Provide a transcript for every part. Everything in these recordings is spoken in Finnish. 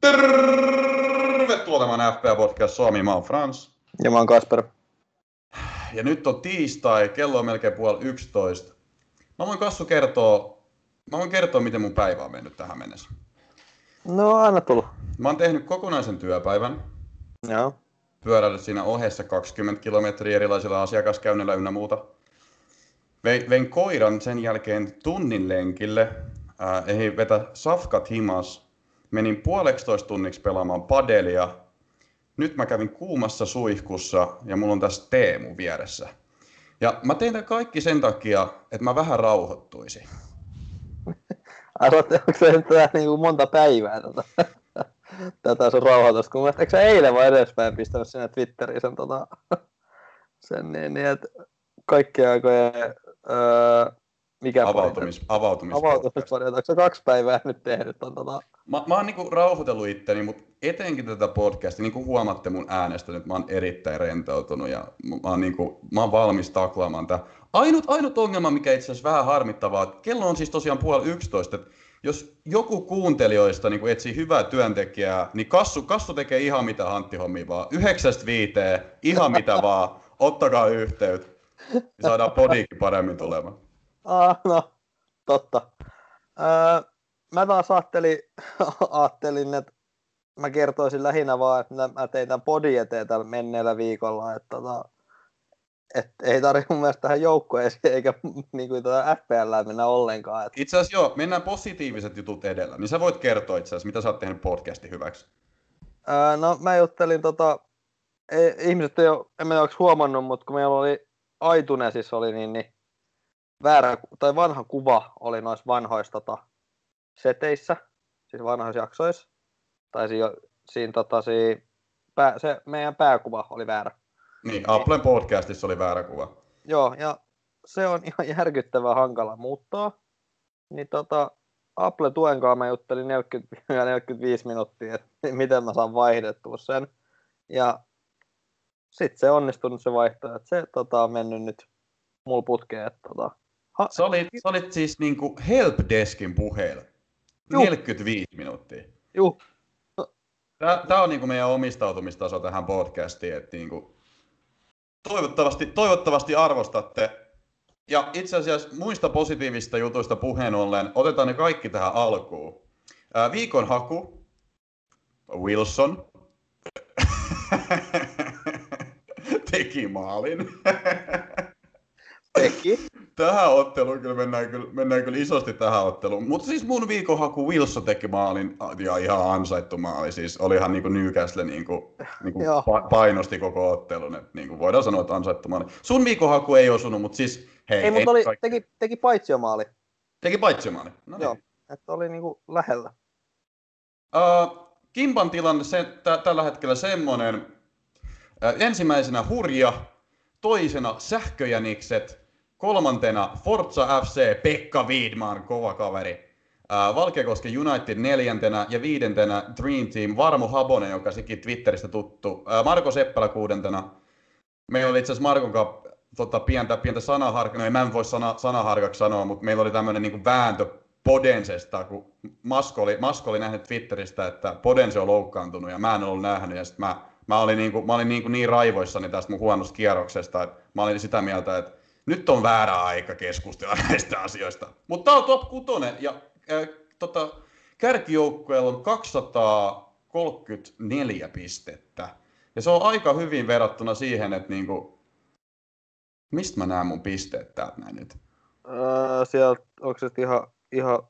Tervetuloa tämän FPA Podcast Suomi, mä oon Frans. Ja mä oon Kasper. Ja nyt on tiistai, kello on melkein puoli yksitoista. Mä voin Kassu kertoa, mä voin kertoa, miten mun päivä on mennyt tähän mennessä. No, anna tullut. Mä oon tehnyt kokonaisen työpäivän. Joo. Pyöräillyt siinä ohessa 20 kilometriä erilaisilla asiakaskäynnillä ynnä muuta. Vein koiran sen jälkeen tunnin lenkille. Äh, ei vetä safkat himas. Menin puoleksitoista tunniksi pelaamaan padelia. Nyt mä kävin kuumassa suihkussa ja mulla on tässä Teemu vieressä. Ja mä tein tämän kaikki sen takia, että mä vähän rauhoittuisin. Arvoit, onko se tää niin kuin monta päivää tätä, tätä sun rauhoitusta? Kun mielestä, eikö sä eilen vai edespäin pistänyt sinne Twitteriin sen, tota, sen niin, niin, että kaikkien aikojen öö, mikä Avautumis, avautumis, avautumispodi, onko kaksi päivää nyt tehnyt on tota... Mä, mä oon niinku rauhoitellut itteni, mutta etenkin tätä podcastia, niin kuin huomaatte mun äänestä nyt, mä oon erittäin rentoutunut ja mä oon, niinku, mä oon valmis taklaamaan tää. Ainut, ainut ongelma, mikä itse asiassa vähän harmittavaa, että kello on siis tosiaan puoli yksitoista, jos joku kuuntelijoista niin etsii hyvää työntekijää, niin Kassu, Kassu tekee ihan mitä Antti hommi vaan. Yhdeksästä viiteen, ihan mitä vaan, ottakaa yhteyttä. Niin saadaan podiikin paremmin tulemaan. Ah, no, totta. Öö, mä taas ajattelin, ajattelin, että mä kertoisin lähinnä vaan, että mä tein tämän podin eteen tällä menneellä viikolla, että tota, et ei tarvitse mun mielestä tähän joukkueeseen eikä niin kuin tätä FPL mennä ollenkaan. Että... Itse asiassa joo, mennään positiiviset jutut edellä. Niin sä voit kertoa itse asiassa, mitä sä oot tehnyt podcastin hyväksi. Öö, no mä juttelin tota, ei, ihmiset ei ole, en mä onko huomannut, mutta kun meillä oli Aitunesissa oli niin, niin väärä, tai vanha kuva oli noissa vanhoissa tota, seteissä, siis vanhoissa jaksoissa. Tai siinä, siinä, tota, siinä pää, se meidän pääkuva oli väärä. Niin, Applen podcastissa oli väärä kuva. Joo, ja se on ihan järkyttävän hankala muuttaa. Niin tota, Apple tuen kanssa mä juttelin 40-45 minuuttia, että miten mä saan vaihdettua sen. Ja sitten se onnistunut se vaihto, että se tota, on mennyt nyt mulla putkeen. Että, tota, ha- sä, olit, sä olit siis niinku helpdeskin puheella. 45 minuuttia. Juh. Tämä on niinku meidän omistautumistaso tähän podcastiin, että niinku, toivottavasti, toivottavasti arvostatte. Ja itse asiassa muista positiivista jutuista puheen ollen, otetaan ne kaikki tähän alkuun. Ää, viikon haku, Wilson, teki maalin. Teki. Tähän otteluun kyllä mennään kyllä, mennään kyllä isosti tähän otteluun. Mutta siis mun viikonhaku Wilson teki maalin ja ihan ansaittu maali. Siis olihan niinku Newcastle niinku, niinku painosti koko ottelun. Et niinku voidaan sanoa, että ansaittu maali. Sun viikonhaku ei osunut, mutta siis hei. Ei, mutta oli, teki, teki maali. Teki maali. No niin. Joo, että oli niinku lähellä. Uh, Kimpan tilanne se, t- tällä hetkellä semmoinen. Uh, ensimmäisenä hurja, toisena sähköjänikset, Kolmantena Forza FC Pekka Wiedman, kova kaveri. Valkeakosken United neljäntenä ja viidentenä Dream Team Varmo Habonen, joka sekin Twitteristä tuttu. Marko Seppälä kuudentena. Meillä oli itse asiassa Markon kanssa tota, pientä, pientä sanaharkkaa, no en voi sana, sanaharkaksi sanoa, mutta meillä oli tämmöinen niin vääntö Podensesta, kun Masko oli, Masko oli nähnyt Twitteristä, että Podense on loukkaantunut ja mä en ollut nähnyt. Ja sitten mä, mä olin, niin, kuin, mä olin niin, kuin niin raivoissani tästä mun huonosta kierroksesta, että mä olin sitä mieltä, että nyt on väärä aika keskustella näistä asioista. Mutta tämä on top 6 ja äh, tota, kärkijoukkueella on 234 pistettä. Ja se on aika hyvin verrattuna siihen, että niinku, mistä mä näen mun pisteet täältä näin nyt? Öö, sieltä, onko se ihan, ihan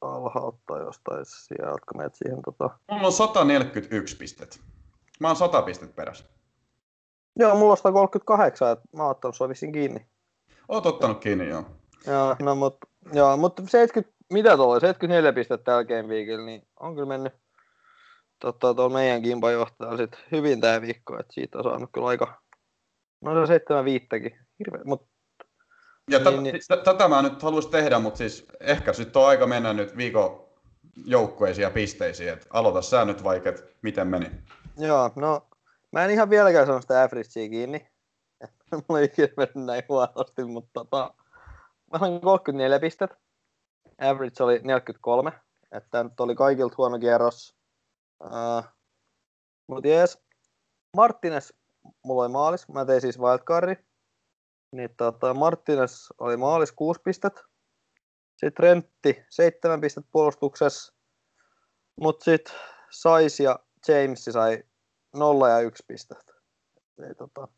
alhaalta jostain sieltä, kun menet siihen tota... Mulla on 141 pistet. Mä oon 100 pistettä perässä. Joo, mulla on 138, että mä oon ottanut sua vissiin kiinni. Oot ottanut kiinni, joo. Joo, no mut, joo, mutta 70, mitä tuolla, 74 pistettä tällä Game Weekillä, niin on kyllä mennyt totta, tuolla meidän johtajalla sit hyvin tämä viikko, että siitä on saanut kyllä aika, no se on seitsemän viittäkin, hirveä, mutta ja niin, niin. tätä mä nyt haluaisin tehdä, mutta siis ehkä sitten on aika mennä nyt viikon joukkueisiin ja pisteisiin, että aloita sä nyt vaikka, miten meni. Joo, no mä en ihan vieläkään saanut sitä averagea kiinni, mulla ei ikinä mennyt näin huonosti, mutta tota, mä sain 34 pistettä. Average oli 43, että nyt oli kaikilta huono kierros. Uh, Mutta jees. Martinez, mulla oli maalis. Mä tein siis wildcardi. Niin tota, Martinez oli maalis 6 pistettä. Sitten Rentti 7 pistettä puolustuksessa. Mutta sitten Sais ja James sai 0 ja 1 pistettä. Ei, tota,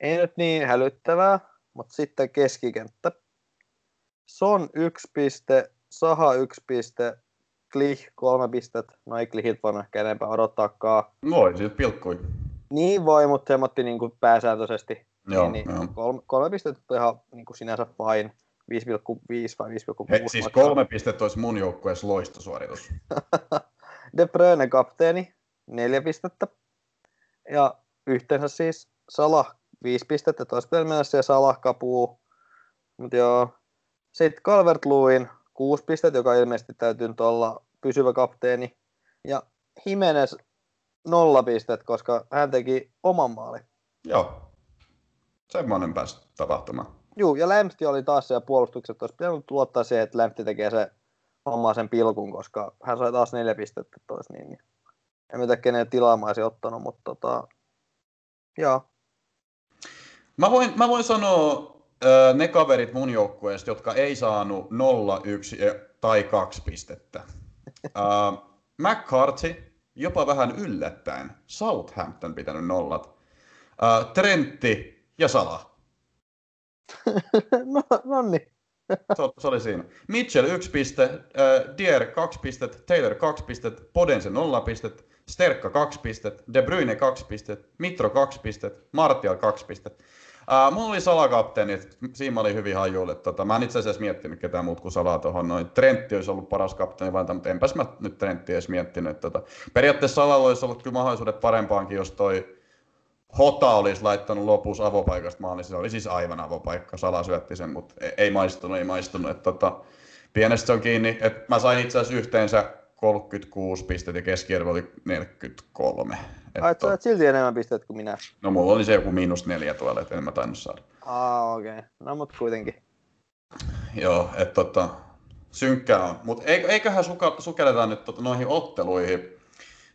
ei nyt niin hälyttävää, mutta sitten keskikenttä. Son 1 piste, Saha 1 piste, Klich kolme pistettä. No ei Klichit voinut ehkä enempää odottaakaan. Voi, siitä pilkkui. Niin voi, mutta se otti niin kuin pääsääntöisesti. Joo, niin, joo. niin kolme, kolme pistettä on ihan niin kuin sinänsä fine. 5,5 vai 5,6. He, siis kolme pistettä olisi mun joukkueessa loistosuoritus. De Bruyne kapteeni, neljä pistettä. Ja yhteensä siis Salah viisi pistettä, toista pelimässä ja Salah kapuu. Mutta joo. Sitten calvert Lewin kuusi pistettä, joka ilmeisesti täytyy nyt olla pysyvä kapteeni. Ja Jimenez nolla pistettä, koska hän teki oman maalin. Joo. Semmoinen pääsi tapahtumaan. Juu, ja Lämpti oli taas siellä puolustukset. Olisi pitänyt luottaa siihen, että Lämpti tekee se hommaa sen pilkun, koska hän sai taas neljä pistettä tois niin. niin. En tiedä, kenen tilaamaan olisi ottanut, mutta tota, joo. Mä voin, mä voin sanoa äh, ne kaverit mun joukkueesta, jotka ei saanut 0, 1 tai 2 pistettä. Äh, McCarthy, jopa vähän yllättäen, Southampton pitänyt nollat. Äh, Trentti ja Salah. no, no niin. Se, se oli siinä. Mitchell 1 piste, äh, Dier 2 pistet, Taylor 2 pistet, Podense 0 pistet, Sterkka 2 pistet, De Bruyne 2 pistet, Mitro 2 pistet, Martial 2 pistet. Uh, mulla oli salakapteeni, että siinä oli hyvin hajuille. Tota, mä en itse asiassa miettinyt ketään muut kuin salaa tuohon noin. Trentti olisi ollut paras kapteeni valinta, mutta enpäs mä nyt Trentti edes miettinyt. Tota, periaatteessa salalla olisi ollut kyllä mahdollisuudet parempaankin, jos toi Hota olisi laittanut lopussa avopaikasta maaliin. Se oli siis aivan avopaikka. Sala syötti sen, mutta ei, ei maistunut, ei maistunut. Et, tota, pienestä se on kiinni. Et mä sain itse asiassa yhteensä 36 pistettä ja keskiarvo oli 43. Et, Ai, silti enemmän pistettä kuin minä. No mulla oli se joku miinus neljä tuolla, että en mä tainnut saada. Ah, okei. Okay. No mut kuitenkin. Joo, että tota, synkkää on. Mutta eiköhän suka, sukelleta nyt tota, noihin otteluihin.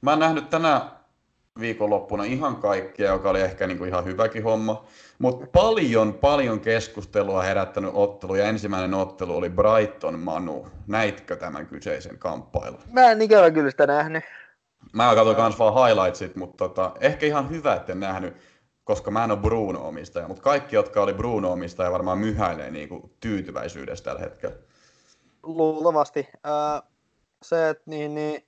Mä oon nähnyt tänä viikonloppuna ihan kaikkea, joka oli ehkä niinku ihan hyväkin homma. Mutta paljon, paljon keskustelua herättänyt ottelu ja ensimmäinen ottelu oli Brighton Manu. Näitkö tämän kyseisen kamppailun? Mä en ikävä kyllä sitä nähnyt. Mä katsoin kans vaan highlightsit, mutta tota, ehkä ihan hyvä, etten nähnyt, koska mä en ole Bruno-omistaja, mutta kaikki, jotka oli Bruno-omistaja, varmaan myhäilee niinku tyytyväisyydestä tällä hetkellä. Luultavasti. Ää, se, että niin, niin,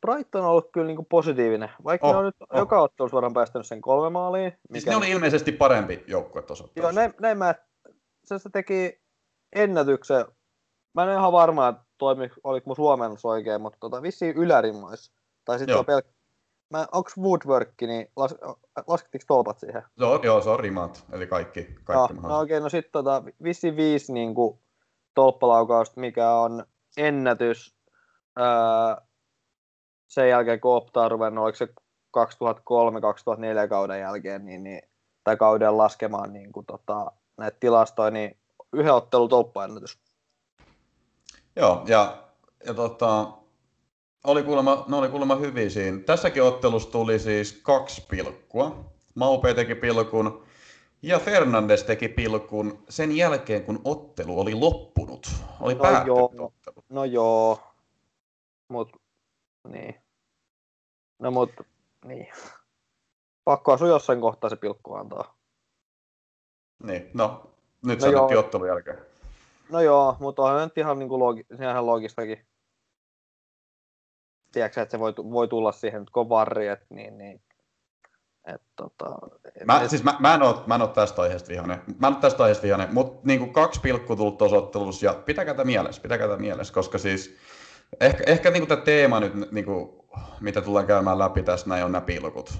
Brighton on ollut kyllä niin kuin positiivinen, vaikka oh, ne on nyt oh. joka ottelussa varmaan päästänyt sen kolme maaliin. Mikä... Siis ne oli ilmeisesti parempi joukkue tuossa Joo, näin, näin mä, se, se teki ennätyksen, mä en ole ihan varma, että toimi, oliko mun suomennus oikein, mutta tota, vissiin ylärimmoissa. Tai sitten on pelk... Mä, onks Woodwork, niin las, laskettiinko tolpat siihen? Joo, joo, se on rimat, eli kaikki, kaikki no, no okei, okay, no sitten tota, vissiin viisi niin kuin, tolppalaukausta, mikä on ennätys. Öö, sen jälkeen, kun Opta on ruvennut, oliko se 2003-2004 kauden jälkeen, niin, niin, tai kauden laskemaan niin kuin, tota, näitä tilastoja, niin yhden ottelun tolppaennätys. Joo, ja, ja tota, oli kuulemma, ne oli kuulemma hyviä siinä. Tässäkin ottelussa tuli siis kaksi pilkkua. Maupe teki pilkun ja Fernandes teki pilkun sen jälkeen, kun ottelu oli loppunut. Oli no päättynyt joo, ottelu. No joo, mutta niin. No mut, niin. Pakko sun jossain kohtaa se pilkku antaa. Niin, no nyt no sanottiin ottelun jälkeen. No joo, mutta onhan nyt ihan, niin loogi, ihan. Tiedätkö, että se voi, voi tulla siihen, kun varri, että niin, niin et, tota, mä, et... siis mä, mä, en ole, tästä aiheesta vihainen, mä en ole tästä aiheesta vihainen, mutta niin kaksi pilkkua tullut tuossa ottelussa ja pitäkää tätä mielessä, pitäkää tätä mielessä, koska siis Ehkä, ehkä niin tämä teema nyt, niin kuin, mitä tullaan käymään läpi tässä, näin on nämä pilkut.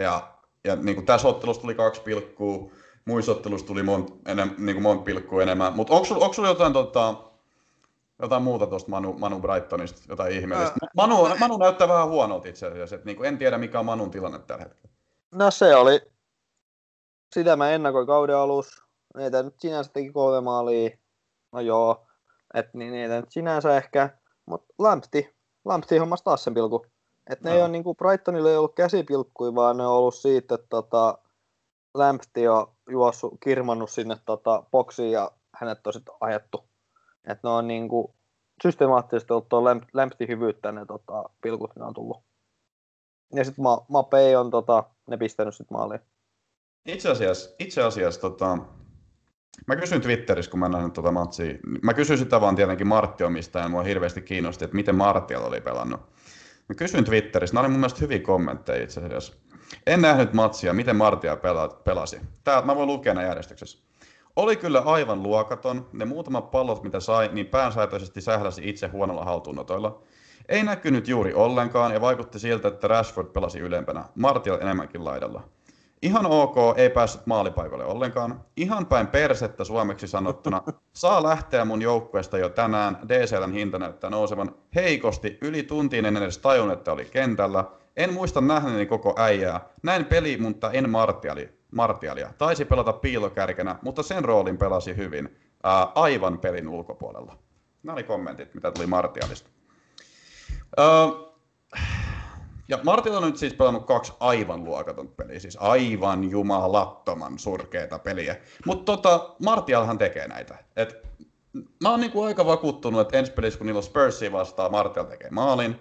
Ja, ja niin kuin tässä ottelussa tuli kaksi pilkkua, muissa tuli monta niin monta pilkkua enemmän. Mutta onko, sulla jotain, tota, jotain muuta tuosta Manu, Manu Brightonista, jotain ihmeellistä? Manu, Manu näyttää vähän huonolta itse asiassa, että niin kuin en tiedä mikä on Manun tilanne tällä hetkellä. No se oli, sitä mä ennakoin kauden alussa. Niitä nyt sinänsä teki kolme maalia. No joo, että niin, niitä nyt sinänsä ehkä mutta Lampti Lamptey hommasi taas sen pilku. Et ne Joo. ei ole niinku, Brightonille ei ollut käsipilkkuja, vaan ne on ollut siitä, että tota, Lamptey on juossut, kirmannut sinne tota, boksiin ja hänet on sitten ajettu. Et ne on niinku, systemaattisesti ollut tuo Lamptey hyvyyttä ne tota, pilkut, ne on tullut. Ja sitten Ma- Mapei on tota, ne pistänyt sitten maaliin. Itse asiassa, itse asiassa tota, mä kysyin Twitterissä, kun mä näin tota matsia. Mä kysyin sitä vaan tietenkin Martti omistajan, mua hirveästi kiinnosti, että miten Martial oli pelannut. Mä kysyin Twitterissä, nämä oli mun mielestä hyviä kommentteja itse asiassa. En nähnyt matsia, miten Martial pela, pelasi. Tää, mä voin lukea nämä järjestyksessä. Oli kyllä aivan luokaton. Ne muutamat pallot, mitä sai, niin päänsätöisesti sähläsi itse huonolla haltuunotoilla. Ei näkynyt juuri ollenkaan ja vaikutti siltä, että Rashford pelasi ylempänä. Martial enemmänkin laidalla. Ihan ok, ei päässyt maalipaikalle ollenkaan. Ihan päin persettä suomeksi sanottuna. Saa lähteä mun joukkueesta jo tänään. DCLn hinta näyttää nousevan heikosti. Yli tuntiin en edes tajun, että oli kentällä. En muista nähneeni koko äijää. Näin peli, mutta en Martiali, Martialia. Taisi pelata piilokärkenä, mutta sen roolin pelasi hyvin. Ää, aivan pelin ulkopuolella. Nämä oli kommentit, mitä tuli Martialista. Ää, ja Martilla on nyt siis pelannut kaksi aivan luokaton peliä, siis aivan jumalattoman surkeita peliä. Mutta tota, Martialhan tekee näitä. Et, mä oon niinku aika vakuuttunut, että ensi pelissä kun niillä on Spursia vastaan, Martial tekee maalin.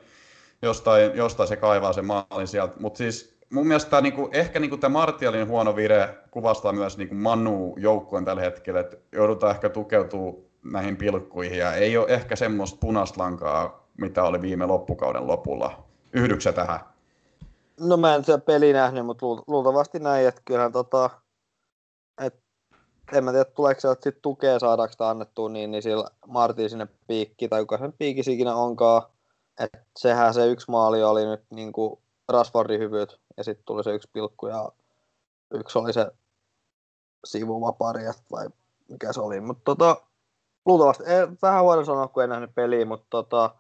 Jostain, jostain se kaivaa sen maalin sieltä. Mutta siis mun mielestä tää, niinku, ehkä niinku tämä Martialin huono vire kuvastaa myös niinku Manu joukkueen tällä hetkellä, että joudutaan ehkä tukeutuu näihin pilkkuihin ja ei ole ehkä semmoista punaista lankaa, mitä oli viime loppukauden lopulla. Yhdyksä tähän? No mä en sitä peli nähnyt, mutta luult- luultavasti näin, että kyllähän tota, et, en mä tiedä, tuleeko sieltä sit tukea saadaanko annettua, niin, niin sillä Martin sinne piikki, tai kuka sen piikis ikinä onkaan, että sehän se yksi maali oli nyt niin kuin Rashfordin hyvyyt, ja sitten tuli se yksi pilkku, ja yksi oli se sivuvapari, et vai mikä se oli, mutta tota, luultavasti, ei, vähän huono sanoa, kun en nähnyt peliä, mutta tota,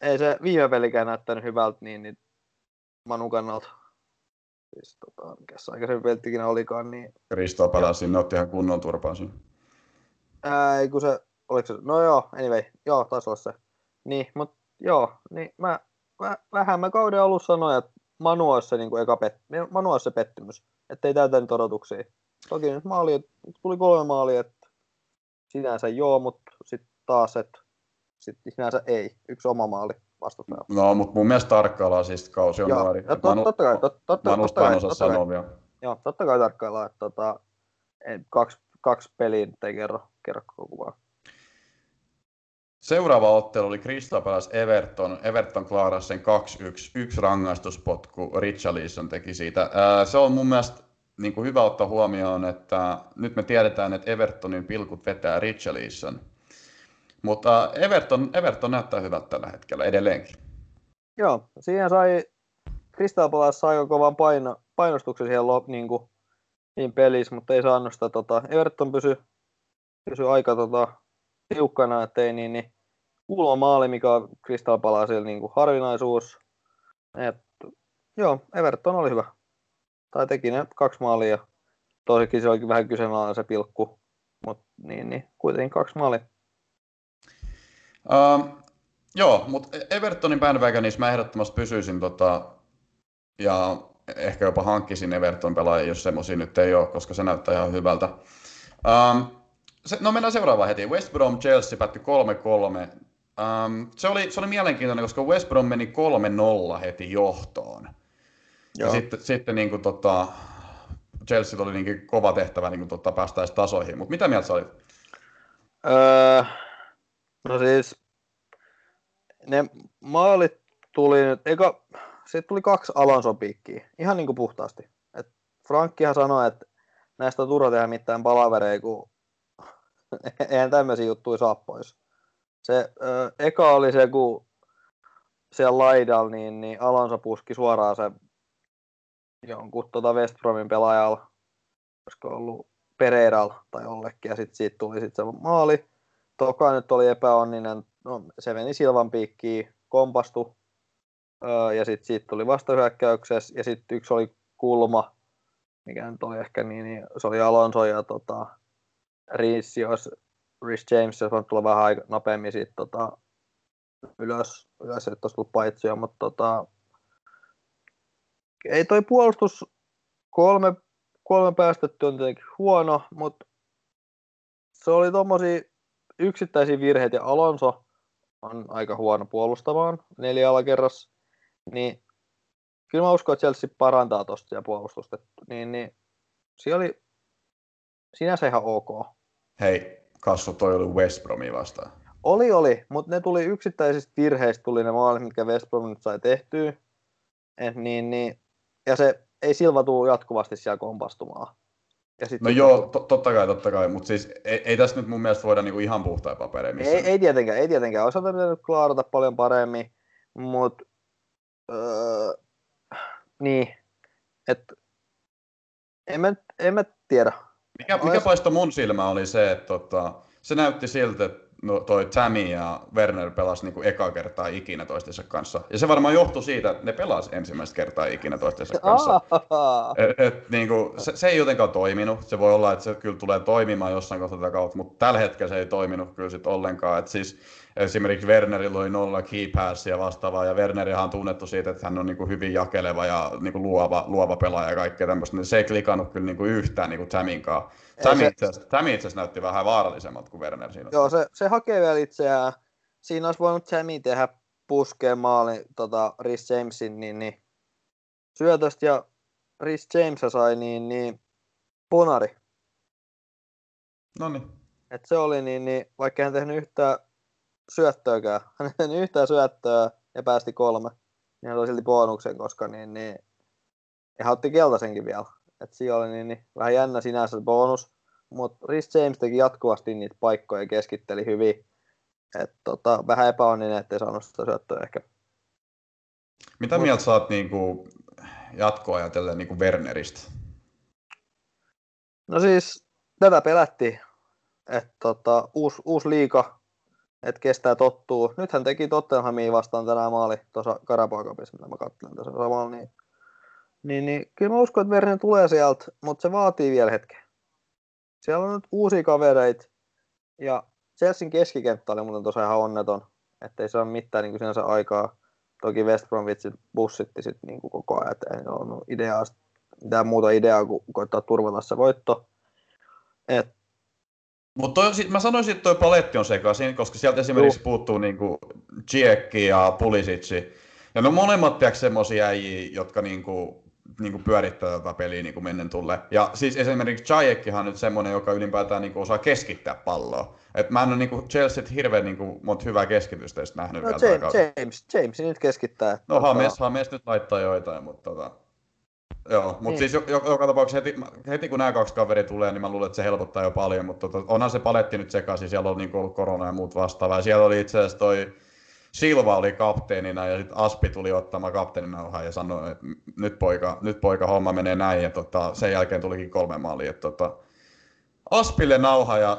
ei se viime pelikään näyttänyt hyvältä, niin, niin Manu kannalta. Siis, tota, mikä se aikaisemmin pelttikin olikaan, niin Kristo pelasi, ne otti ihan kunnon turpaan siinä. ää, ei kun se, oliko se, no joo, anyway, joo, taisi olla se. Niin, mutta joo, niin mä, mä vähän mä kauden alussa sanoin, että Manu olisi se, niin kuin eka pet, Manu olisi se pettymys, että ei täytä nyt odotuksia. Toki nyt maali, tuli kolme maalia, että sinänsä joo, mutta sitten taas, että sitten sinänsä ei, yksi oma maali vastustajalta. No, mutta mun mielestä tarkkaillaan siis kausi on Joo, ja tot, totta kai, tot, totta, Manusta totta kai, totta kai, sanoa vielä. joo, totta kai tarkkaillaan, että tota, kaksi, kaksi peliä ei kerro, kerro kuvaa. Seuraava ottelu oli Krista Everton. Everton klaarasi sen 2-1. Yksi rangaistuspotku. Richarlison teki siitä. Se on mun mielestä niin kuin hyvä ottaa huomioon, että nyt me tiedetään, että Evertonin pilkut vetää Richarlison. Mutta Everton, Everton näyttää hyvältä tällä hetkellä edelleenkin. Joo, siihen sai, Crystal Palace sai kovan paino, painostuksen siihen lop, niin kuin, niin pelissä, mutta ei saanut sitä, tota, Everton pysy, pysy aika tota, tiukkana, ettei niin, niin kulmamaali, mikä on Crystal niin kuin harvinaisuus. Et, joo, Everton oli hyvä. Tai teki ne kaksi maalia. Toisekin se olikin vähän kyseenalainen se pilkku, mutta niin, niin, kuitenkin kaksi maalia. Uh, joo, mutta Evertonin bandwagonissa mä ehdottomasti pysyisin tota, ja ehkä jopa hankkisin Everton pelaajia, jos semmoisia nyt ei ole, koska se näyttää ihan hyvältä. Um, se, no mennään seuraavaan heti. West Brom Chelsea päättyi 3-3. Um, se, oli, se oli mielenkiintoinen, koska West Brom meni 3-0 heti johtoon. Ja Joo. sitten, sitten niin kuin, tota, Chelsea oli niin kova tehtävä niin kuin, tota, päästä edes tasoihin. Mutta mitä mieltä sä olit? Öö, no siis, ne maalit tuli nyt, eka, siitä tuli kaksi Alonso piikkiä, ihan niin kuin puhtaasti. Et Frankkihan sanoi, että näistä on turha tehdä mitään palavereja, kun eihän tämmöisiä juttuja saa pois. Se öö, eka oli se, kun siellä laidalla, niin, niin Alonso puski suoraan se jonkun tota West Bromin pelaajalla, olisiko ollut Pereiralla tai jollekin, ja sitten siitä tuli sitten se maali. Toka nyt oli epäonninen, no se meni Silvan piikkiin, kompastu, öö, ja sitten siitä tuli vastahyökkäyksessä, ja sitten yksi oli kulma, mikä nyt oli ehkä niin, niin se oli Alonso ja tota, Reece, jos Reece James, jos voinut tulla vähän aika nopeammin siitä tota, ylös, ylös että olisi tullut paitsia, mutta tota, ei toi puolustus kolme, kolme päästetty on tietenkin huono, mutta se oli tuommoisia yksittäisiä virheitä ja Alonso on aika huono puolustamaan neljä alakerras, niin kyllä mä uskon, että Chelsea parantaa tuosta siellä puolustusta. Niin, niin siellä oli sinänsä ihan ok. Hei, Kassu, toi oli West Bromi vastaan. Oli, oli, mutta ne tuli yksittäisistä virheistä tuli ne maalit, mitkä West Brom nyt sai tehtyä. Et niin, niin, ja se ei Silva tule jatkuvasti siellä kompastumaan. Ja sit no joo, to, totta kai, totta kai, mutta siis ei, ei tässä nyt mun mielestä voida niinku ihan puhtaa papereja missään. Ei, ei tietenkään, ei tietenkään. Olisi pitänyt klaarata paljon paremmin, mutta öö, niin, että en mä, en mä tiedä. Mikä, mikä paistoi mun silmä oli se, että tota, se näytti siltä, että no, toi Tammy ja Werner pelasi niin eka kertaa ikinä toistensa kanssa. Ja se varmaan johtui siitä, että ne pelas ensimmäistä kertaa ikinä toistensa kanssa. et, et, niin kuin, se, se, ei jotenkaan toiminut. Se voi olla, että se kyllä tulee toimimaan jossain kohtaa tätä kautta, mutta tällä hetkellä se ei toiminut kyllä sit ollenkaan. Et siis, esimerkiksi Wernerillä oli nolla key pass ja vastaavaa, ja Wernerihan on tunnettu siitä, että hän on niin kuin hyvin jakeleva ja niin kuin luova, luova pelaaja ja kaikkea tämmöistä, niin se ei klikannut kyllä niin kuin yhtään niin kuin Taminkaan. Tammy itse asiassa näytti vähän vaarallisemmat kuin Werner siinä. Joo, se, se hakee vielä itseään. Siinä olisi voinut Tammy tehdä puskeen maali tota, Rhys Jamesin niin, niin, syötöstä ja Rhys James sai niin, niin punari. No niin. Et se oli niin, niin, vaikka hän tehnyt yhtään syöttöäkään, hän ei yhtään syöttöä ja päästi kolme, niin hän oli silti bonuksen, koska niin, niin, ja hän otti keltaisenkin vielä. Et siinä oli niin, niin, vähän jännä sinänsä se bonus, mutta Rhys James teki jatkuvasti niitä paikkoja ja keskitteli hyvin. Et, tota, vähän epäonninen, ettei saanut sitä syöttöä ehkä. Mitä Mut... mieltä saat niinku, jatkoa ajatellen niinku Werneristä? No siis, tätä pelättiin, että tota, uusi, uusi liika, että kestää tottuu. Nythän teki Tottenhamiin vastaan tänään maali tuossa Karabakopissa, mitä mä katselen tässä samalla, niin niin, niin kyllä mä uskon, että Werner tulee sieltä, mutta se vaatii vielä hetken. Siellä on nyt uusia kavereita, ja Chelsean keskikenttä oli muuten tosiaan ihan onneton, ettei ole mitään niin sinänsä aikaa. Toki West Bromwich bussitti sit niin koko ajan, että ei ollut ideaa, mitään muuta ideaa kuin koittaa turvata se voitto. Et mutta mä sanoisin, että tuo paletti on sekaisin, koska sieltä esimerkiksi Juh. puuttuu niinku Giekki ja Pulisic. Ja ne on molemmat semmoisia äijiä, jotka niinku niin kuin pyörittää tätä peliä niin kuin mennen tulle. Ja siis esimerkiksi Chayekkihan on nyt semmoinen, joka ylipäätään niin kuin osaa keskittää palloa. Et mä en ole niin kuin Chelsea hirveän niin kuin, monta hyvää keskitystä nähnyt no, vielä James, James, James, nyt keskittää. No Hames, Hames nyt laittaa joitain, mutta tota, Joo, mutta niin. siis joka, joka tapauksessa heti, heti, kun nämä kaksi kaveria tulee, niin mä luulen, että se helpottaa jo paljon, mutta tota, onhan se paletti nyt sekaisin, siellä on niin ollut korona ja muut vastaavaa. Ja siellä oli itse asiassa toi Silva oli kapteenina ja sitten Aspi tuli ottamaan kapteeninauhaa ja sanoi, että nyt poika, nyt poika homma menee näin ja tota, sen jälkeen tulikin kolme maalia. Tota, Aspille nauha ja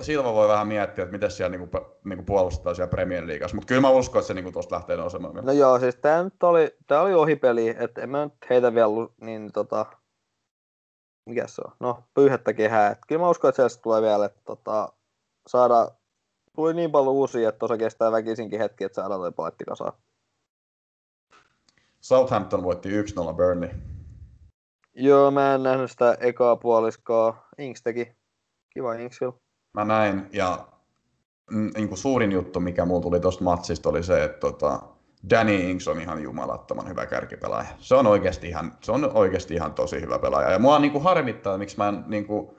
Silva voi vähän miettiä, että miten siellä niinku, niinku puolustetaan siellä Premier Leagueassa, mutta kyllä mä uskon, että se niinku tuosta lähtee nousemaan. No joo, siis tämä nyt oli, tää oli ohipeli, että en mä nyt heitä vielä niin tota, mikä se on, no pyyhettä kehää. Et kyllä mä uskon, että se tulee vielä, että tota, saada tuli niin paljon uusia, että tuossa kestää väkisinkin hetki, että saadaan toi paletti kasaan. Southampton voitti 1-0 Burnley. Joo, mä en nähnyt sitä ekaa puoliskoa. Inks teki. Kiva Inksville. Mä näin, ja niin kuin suurin juttu, mikä mulla tuli tuosta matsista, oli se, että tota, Danny Inks on ihan jumalattoman hyvä kärkipelaaja. Se on oikeasti ihan, se on oikeasti ihan tosi hyvä pelaaja. Ja mua niin kuin harmittaa, miksi mä en niin kuin,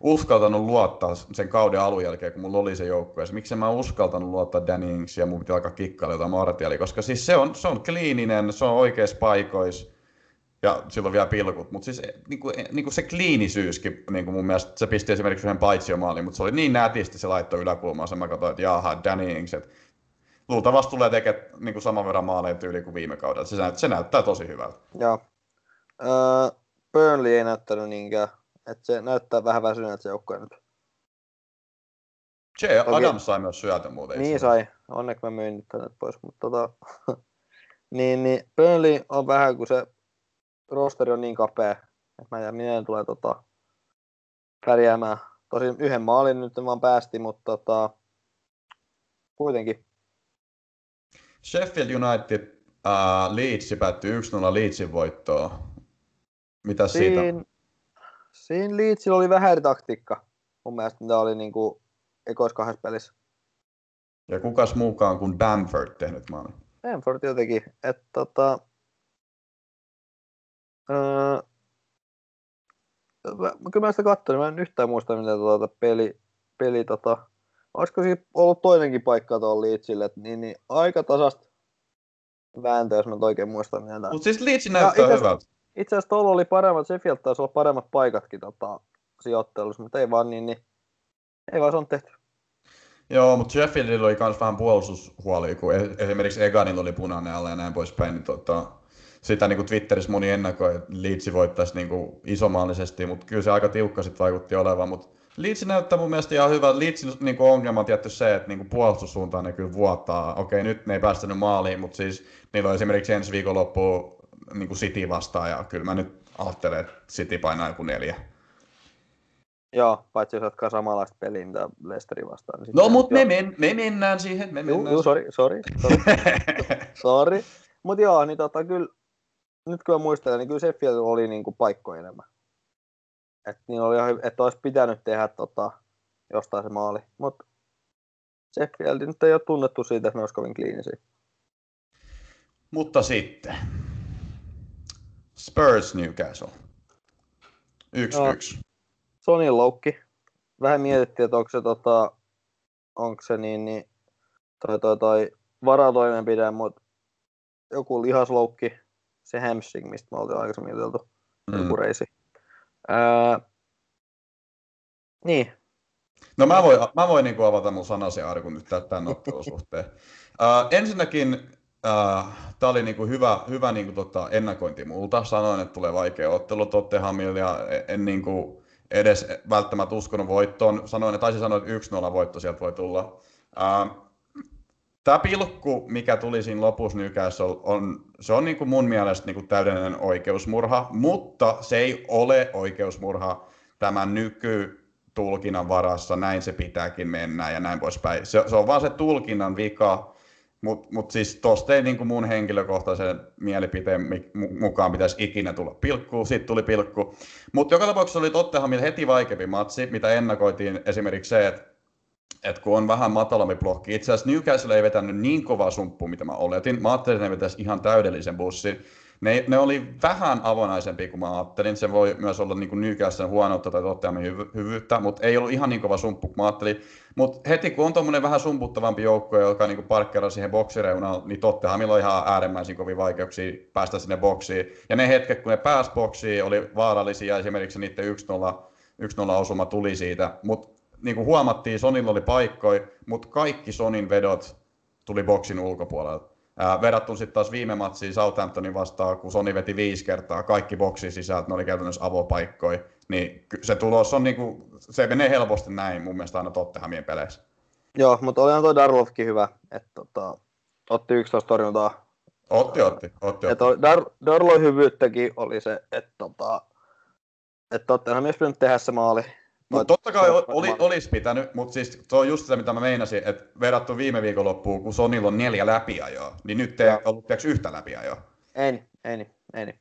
uskaltanut luottaa sen kauden alun jälkeen, kun mulla oli se joukkue. Miksi mä uskaltanut luottaa Danny Ings ja mun piti alkaa kikkailla jotain Martialia, koska siis se on, se on kliininen, se on oikeissa paikoissa ja silloin vielä pilkut. Mutta siis niin kuin, niin kuin se kliinisyyskin, niin kuin mun mielestä se pisti esimerkiksi yhden paitsiomaaliin, mutta se oli niin nätisti se laitto yläkulmaan, sen mä katsoin, että jaha, Danny Ings, että luultavasti tulee tekemään niin kuin saman verran maaleja tyyli kuin viime kaudella. Se, se näyttää tosi hyvältä. Joo. Uh, Burnley ei näyttänyt niinkään että se näyttää vähän väsyneeltä se joukkue nyt. Toki... Adams sai myös syötä muuten. Niin sai. Onneksi mä myin nyt pois. Mutta tota... niin, niin Burnley on vähän, kun se rosteri on niin kapea, että mä en tiedä, miten tulee tota, pärjäämään. Tosin yhden maalin nyt vaan päästi, mutta tota, kuitenkin. Sheffield United uh, Leeds päättyi 1-0 Leedsin voittoon. Mitä siitä? Siin, siinä Leedsillä oli vähän eri taktiikka. Mun mielestä mitä oli niinku ekois kahdessa pelissä. Ja kukas muukaan kuin Bamford tehnyt maalin? Bamford jotenkin, että tota, öö, kyllä mä sitä katsoin, mä en yhtään muista, mitä tota peli, peli tota, olisiko siinä ollut toinenkin paikka tuolla Leedsille, että niin, niin aika tasasta vääntöä, jos mä nyt oikein muistan. Mutta siis Leeds näyttää itse hyvältä. Itse asiassa tuolla oli paremmat, Sheffield taisi olla paremmat paikatkin tota, sijoittelussa, mutta ei vaan niin, niin ei vaan se on tehty. Joo, mutta Sheffieldilla oli myös vähän puolustushuolia, kun e- esimerkiksi Eganilla oli punainen alla ja näin poispäin. Niin tota, sitä niin kuin Twitterissä moni ennakoi, että Leeds voittaisi niin kuin isomaallisesti, mutta kyllä se aika tiukka sitten vaikutti olevan. Mutta Leeds näyttää mun mielestä ihan hyvä. Leedsin niin kuin ongelma on tietty se, että niin kuin puolustussuuntaan ne kyllä vuottaa. Okei, nyt ne ei päästänyt maaliin, mutta siis niillä on esimerkiksi ensi viikonloppu niin kuin City vastaan ja kyllä mä nyt ajattelen, että City painaa joku neljä. Joo, paitsi jos jatkaa samanlaista peliä, mitä Leicesterin vastaan. Niin no, mutta me, men, me, mennään siihen. Me mennään juu, juu, sorry, sorry, sorry. sorry. Mutta joo, niin tota, kyllä, nyt kun mä muistelen, niin kyllä Sheffield oli niinku paikkoja enemmän. Että niin oli, että olisi pitänyt tehdä tota, jostain se maali. Mutta Sheffield nyt ei ole tunnettu siitä, että ne olisi kovin kliinisiä. Mutta sitten. Spurs Newcastle. 1-1. Sonin loukki. Vähän mietittiin, että onko se, tota, onko se niin, niin toi, toi, toi varatoimenpide, mutta joku lihasloukki, se hamstring, mistä me oltiin aikaisemmin juteltu, mm. reisi. Ää, niin. No mä voin, mä voin niin avata mun sanasi arkun nyt tämän ottelun suhteen. Uh, ensinnäkin uh, tämä oli niinku hyvä, hyvä niinku tota ennakointi multa. Sanoin, että tulee vaikea ottelu Tottenhamilla ja en, en niinku edes välttämättä uskonut voittoon. Sanoin, että taisin sanoa, että 1-0 voitto sieltä voi tulla. Uh, Tämä pilkku, mikä tuli siinä lopussa Newcastle, on, se on niinku mun mielestä niinku täydellinen oikeusmurha, mutta se ei ole oikeusmurha tämän nykytulkinnan varassa, näin se pitääkin mennä ja näin poispäin. Se, se on vaan se tulkinnan vika, mutta mut siis tosta ei niinku mun henkilökohtaisen mielipiteen mukaan pitäisi ikinä tulla pilkku, sitten tuli pilkku. Mutta joka tapauksessa oli Tottenhamilla heti vaikeampi matsi, mitä ennakoitiin esimerkiksi se, että et kun on vähän matalampi blokki. Itse asiassa Newcastle ei vetänyt niin kovaa sumppu, mitä mä oletin. Mä ajattelin, että ne vetäisi ihan täydellisen bussin. Ne, ne oli vähän avonaisempi kuin mä ajattelin. Se voi myös olla niin Newcastle huonoutta tai Tottenhamin hyv- hyvyyttä, mutta ei ollut ihan niin kova sumppu kuin mä ajattelin. Mutta heti kun on tuommoinen vähän sumputtavampi joukko, joka niin parkkeraa siihen boksireunaan, niin Tottenhamilla on ihan äärimmäisen kovin vaikeuksia päästä sinne boksiin. Ja ne hetket, kun ne pääsi boksiin, oli vaarallisia. Esimerkiksi niiden 1-0, 1-0 osuma tuli siitä. Mutta niin kuin huomattiin, Sonilla oli paikkoja, mutta kaikki Sonin vedot tuli boksin ulkopuolelta. Ää, verrattuna sitten taas viime matsiin Southamptonin vastaan, kun Sony veti viisi kertaa kaikki boksin sisältä, ne oli käytännössä avopaikkoja, niin se tulos on niinku, se menee helposti näin mun mielestä aina Tottenhamien peleissä. Joo, mutta olihan toi Darlovkin hyvä, että tota, otti 11 torjuntaa. Otti, otti, otti. otti. Dar, Darlon hyvyyttäkin oli se, että tota, että Tottenham olisi pitänyt tehdä se maali, mutta totta kai oli, olisi pitänyt, mutta siis se on just se, mitä mä meinasin, että verrattu viime viikonloppuun, kun Sonilla on neljä läpiajoa, niin nyt ei ollut tiiäks, yhtä läpiajoa. Ei, ei, ei.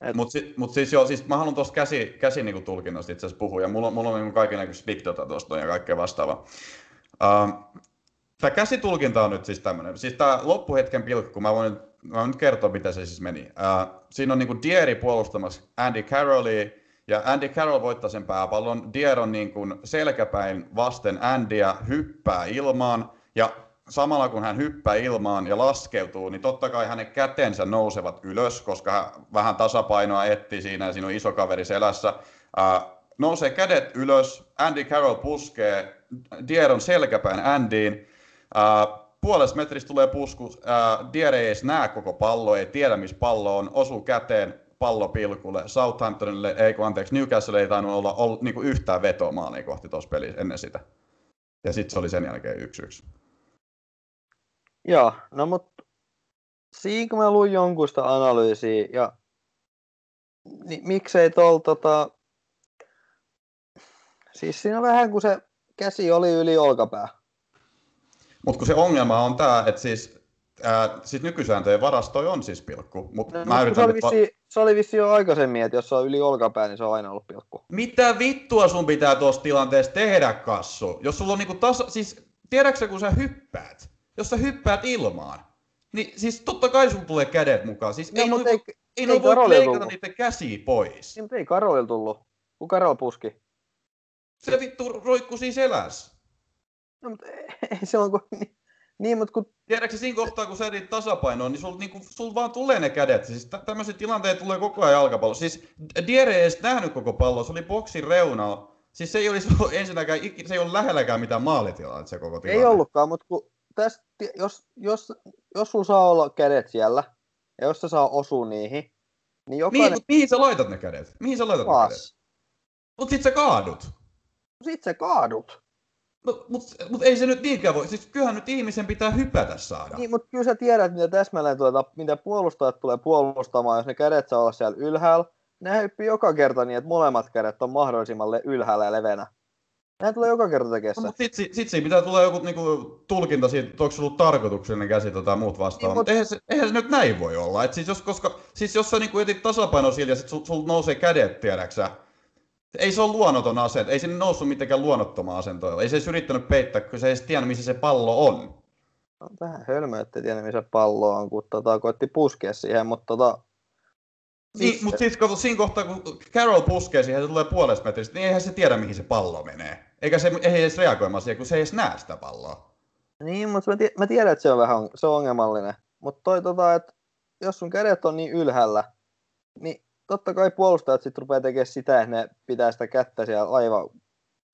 Et... Mutta si, mut siis joo, siis mä haluan tuosta käsi, käsi niinku tulkinnasta itse asiassa puhua, ja mulla, mulla on niinku kaiken näköistä big tuosta ja kaikkea vastaavaa. Uh, tämä käsitulkinta on nyt siis tämmöinen, siis tämä loppuhetken pilkku, mä voin, mä voin nyt kertoa, miten se siis meni. Uh, siinä on niinku Dieri puolustamassa Andy Carrollia, ja Andy Carroll voittaa sen pääpallon. Dier on niin kuin selkäpäin vasten Andyä, hyppää ilmaan ja samalla kun hän hyppää ilmaan ja laskeutuu, niin totta kai hänen kätensä nousevat ylös, koska hän vähän tasapainoa etti siinä ja siinä on iso kaveri selässä. Uh, nousee kädet ylös, Andy Carroll puskee, Dier on selkäpäin Andyin. Uh, puolesta metristä tulee pusku, uh, Dier ei edes näe koko palloa, ei tiedä missä pallo on, osuu käteen, pallopilkulle. Southamptonille, ei kun anteeksi, Newcastle ei tainnut olla, olla niin kuin yhtään vetoa maaliin kohti tuossa pelissä ennen sitä. Ja sitten se oli sen jälkeen yksi yksi. Joo, no mutta siinä kun mä luin jonkun sitä analyysiä ja niin miksei tol tota... Siis siinä on vähän kuin se käsi oli yli olkapää. Mutta kun se ongelma on tämä, että siis ää, siis nykysääntöjen varastoi on siis pilkku, mutta No, mä mut kun se, yritän oli nyt va- vissi, se oli vissi jo aikaisemmin, että jos se on yli olkapää, niin se on aina ollut pilkku. Mitä vittua sun pitää tuossa tilanteessa tehdä, Kassu? Jos sulla on niinku tasa... Siis, tiedätkö kun sä hyppäät? Jos sä hyppäät ilmaan, niin siis totta kai sulla tulee kädet mukaan. Siis No, ei, mut noi, ei, ei, ei ei voi leikata tullut. niiden käsiä pois. niin, mutta ei Karolilla tullut. Kun Karol puski. Se vittu roikkuu siis elässä. No, mutta ei, ei silloin kun... Niin, niin mutta kun... Tiedätkö siinä kohtaa, kun sä edit tasapainoa, niin sulla niinku, sul vaan tulee ne kädet. Siis tä- tämmöiset tilanteet tulee koko ajan jalkapallo. Siis Diere ei edes nähnyt koko palloa, se oli boksin reunalla. Siis se ei olisi ollut ensinnäkään, se ei ollut lähelläkään mitään maalitilaa se koko tilanne. Ei ollutkaan, mutta kun tästä, jos, jos, jos sulla saa olla kädet siellä, ja jos se saa osua niihin, niin Mihin, jokainen mut mihin sä laitat ne kädet? Mihin sä laitat ne kädet? Mut sit sä kaadut. Sit sä kaadut. No, mut, mut ei se nyt niinkään voi. Siis kyllähän nyt ihmisen pitää hypätä saada. Niin, mutta kyllä sä tiedät, mitä täsmälleen tuota, mitä puolustajat tulee puolustamaan, jos ne kädet saa olla siellä ylhäällä. Ne hyppii joka kerta niin, että molemmat kädet on mahdollisimman ylhäällä ja leveänä. Nehän tulee joka kerta tekemään No, no, mut sit, sit, sit siinä pitää tulla joku niinku, tulkinta siitä, että onko se ollut tarkoituksellinen käsi tai muut vastaan. Niin, mut- mutta eihän se, eihän se nyt näin voi olla. Et siis, jos, koska, siis jos sä niinku etit tasapaino sillä ja sit sul, sul nousee kädet, tiedäksä. Ei se ole luonnoton asento. Ei sinne noussut mitenkään luonnottomaan asentoilla. Ei se edes yrittänyt peittää, kun se ei edes tiennyt, missä se pallo on. no, vähän hölmö, ettei tiedä missä pallo on, kun tota, koitti puskea siihen, mutta tota, Niin, mutta siis kato, siinä kohtaa, kun Carroll puskee siihen, se tulee puolesta metristä, niin eihän se tiedä, mihin se pallo menee. Eikä se ei edes reagoimaan siihen, kun se ei edes näe sitä palloa. Niin, mutta mä, tie- mä tiedän, että se on vähän on- se on ongelmallinen. Mutta toi tota, että jos sun kädet on niin ylhäällä, niin totta kai puolustajat sitten rupeaa tekemään sitä, että ne pitää sitä kättä siellä aivan,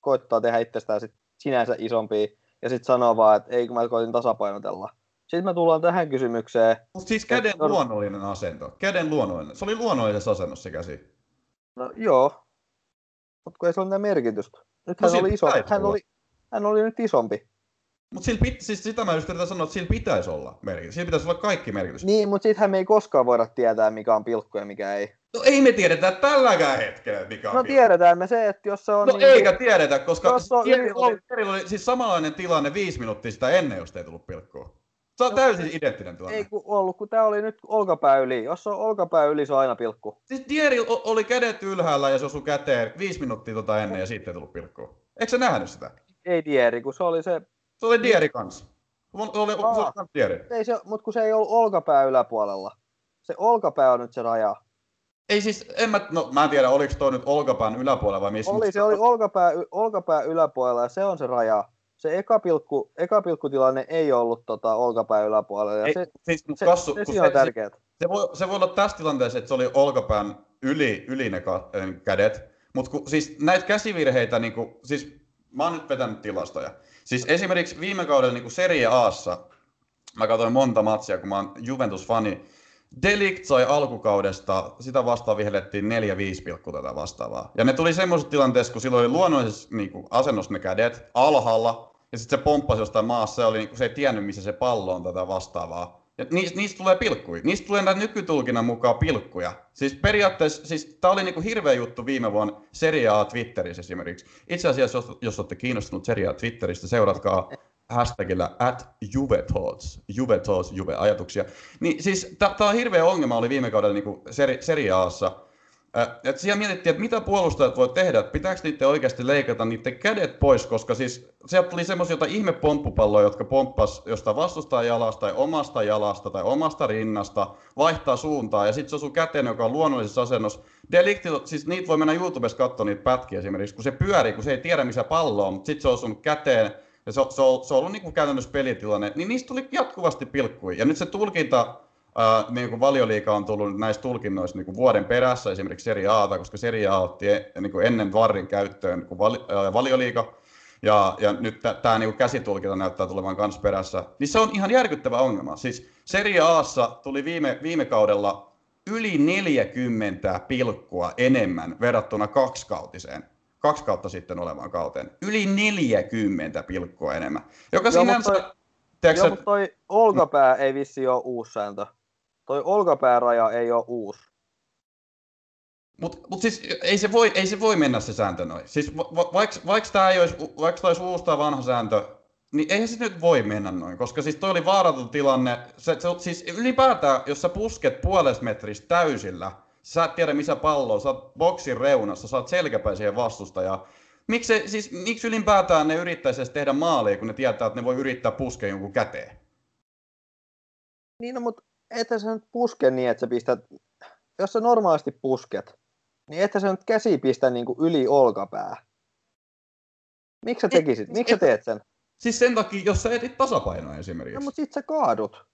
koittaa tehdä itsestään sit sinänsä isompia, ja sitten sanoo vaan, että ei kun mä koitin tasapainotella. Sitten me tullaan tähän kysymykseen. Mutta siis käden on- luonnollinen asento. Käden luonnollinen. Se oli luonnollisessa asennossa se käsi. No joo, mutta kun ei sillä ole mitään merkitystä. Nyt No hän oli iso, hän oli, hän oli nyt isompi. Mutta sillä pit, siis sitä mä just yritän sanoa, että sillä pitäisi olla merkitys. Sillä pitäisi olla kaikki merkitys. Niin, mutta sittenhän me ei koskaan voida tietää, mikä on pilkku ja mikä ei. No ei me tiedetä tälläkään hetkellä, mikä on No pilkku. tiedetään me se, että jos se on... No niin, eikä tiedetä, koska Jos on oli, oli siis samanlainen tilanne viisi minuuttia sitä ennen, jos ei tullut pilkkua. Se on No, täysin identtinen tilanne. Ei kun ollut, kun tää oli nyt olkapää yli. Jos on olkapää yli, se on aina pilkku. Siis Dieri o- oli kädet ylhäällä ja se osui käteen viisi minuuttia tota ennen ja sitten ei tullut pilkkua. Eikö sä nähnyt sitä? Ei Dieri, kun se oli se... Se oli Dieri kanssa. Se oli, se oli, se oli Aa. kans Dieri. Ei se mutta kun se ei ollut olkapää yläpuolella. Se olkapää on nyt se raja. Ei siis, en mä, no mä en tiedä, oliko toi nyt olkapään yläpuolella vai missä. Oli, se oli olkapää, olkapää yläpuolella ja se on se raja. Se eka, pilkku, eka pilkkutilanne ei ollut tota, olkapää yläpuolella. Ja Ei, se, siis, mut se, kassu, se, kun siinä on tärkeää. Se voi, se voi olla tässä tilanteessa, että se oli olkapään yli, yli ne ka, kädet, mutta siis näitä käsivirheitä, niin kuin, siis mä oon nyt vetänyt tilastoja. Siis esimerkiksi viime kaudella niin Serie Aassa, mä katsoin monta matsia, kun mä oon Juventus-fani, Delict sai alkukaudesta, sitä vastaan vihellettiin 4-5 pilkku tätä vastaavaa. Ja ne tuli semmoisessa tilanteessa, kun silloin oli luonnollisessa niin kuin, asennossa ne kädet alhaalla, ja sitten se pomppasi jostain maassa, ja oli, niin kuin, se ei tiennyt, missä se pallo on tätä vastaavaa. Ja niistä, niistä tulee pilkkuja. Niistä tulee näitä nykytulkinnan mukaan pilkkuja. Siis periaatteessa, siis tämä oli niinku hirveä juttu viime vuonna Serie A Twitterissä esimerkiksi. Itse asiassa, jos, jos olette kiinnostunut Serie A Twitteristä, seuratkaa hashtagillä at JuveThoughts, JuveThoughts, Juve-ajatuksia. Niin siis tämä hirveä ongelma oli viime kaudella niinku seri, Serie Aassa. Et siellä mietittiin, että mitä puolustajat voi tehdä, että pitääkö niiden oikeasti leikata niiden kädet pois, koska siis sieltä tuli semmoisia jotain ihme pomppupalloja, jotka pomppas jostain vastustajan jalasta tai omasta jalasta tai omasta rinnasta, vaihtaa suuntaa ja sitten se osuu käteen, joka on luonnollisessa asennossa. Delikti, siis niitä voi mennä YouTubessa katsoa niitä pätkiä esimerkiksi, kun se pyörii, kun se ei tiedä missä pallo on, mutta sitten se on osunut käteen ja se, se, on, se on ollut niin käytännössä pelitilanne, niin niistä tuli jatkuvasti pilkkuja. Ja nyt se tulkinta, Uh, niin kuin valioliika on tullut näissä tulkinnoissa niin kuin vuoden perässä, esimerkiksi Serie A, koska Serie A otti e- niin kuin ennen Varrin käyttöön niin kuin vali, uh, valioliika, ja, ja nyt tämä niin käsitulkinta näyttää tulevan kanssa perässä, niin se on ihan järkyttävä ongelma. Siis Serie Aassa tuli viime, viime kaudella yli 40 pilkkua enemmän verrattuna kaksiskautiseen kaksi kautta sitten olevaan kauteen. Yli 40 pilkkua enemmän. Joka Joo, sinänsä, mutta tiedätkö, Joo, mutta toi olkapää ei vissi ole uusi sääntö. Toi olkapääraja ei ole uusi. Mutta mut siis ei se, voi, ei se voi mennä se sääntö noin. Siis va, va, vaikka, vaikka tämä olisi, olisi uusi tai vanha sääntö, niin eihän se nyt voi mennä noin, koska siis toi oli vaaraton tilanne. Se, se, siis ylipäätään, jos sä pusket puolesta metristä täysillä, sä et tiedä missä pallo on, sä oot boksin reunassa, sä oot selkäpäin siihen vastustajaan. Miksi, siis, miksi ylipäätään ne yrittäisi edes tehdä maalia, kun ne tietää, että ne voi yrittää puskea jonkun käteen? Niin, no, mutta että sä nyt puske niin, että sä pistät, jos sä normaalisti pusket, niin että sä nyt käsi pistä niin kuin yli olkapää. Miksi sä tekisit? Miksi sä teet sen? Siis sen takia, jos sä etit tasapainoa esimerkiksi. No, mutta sit sä kaadut.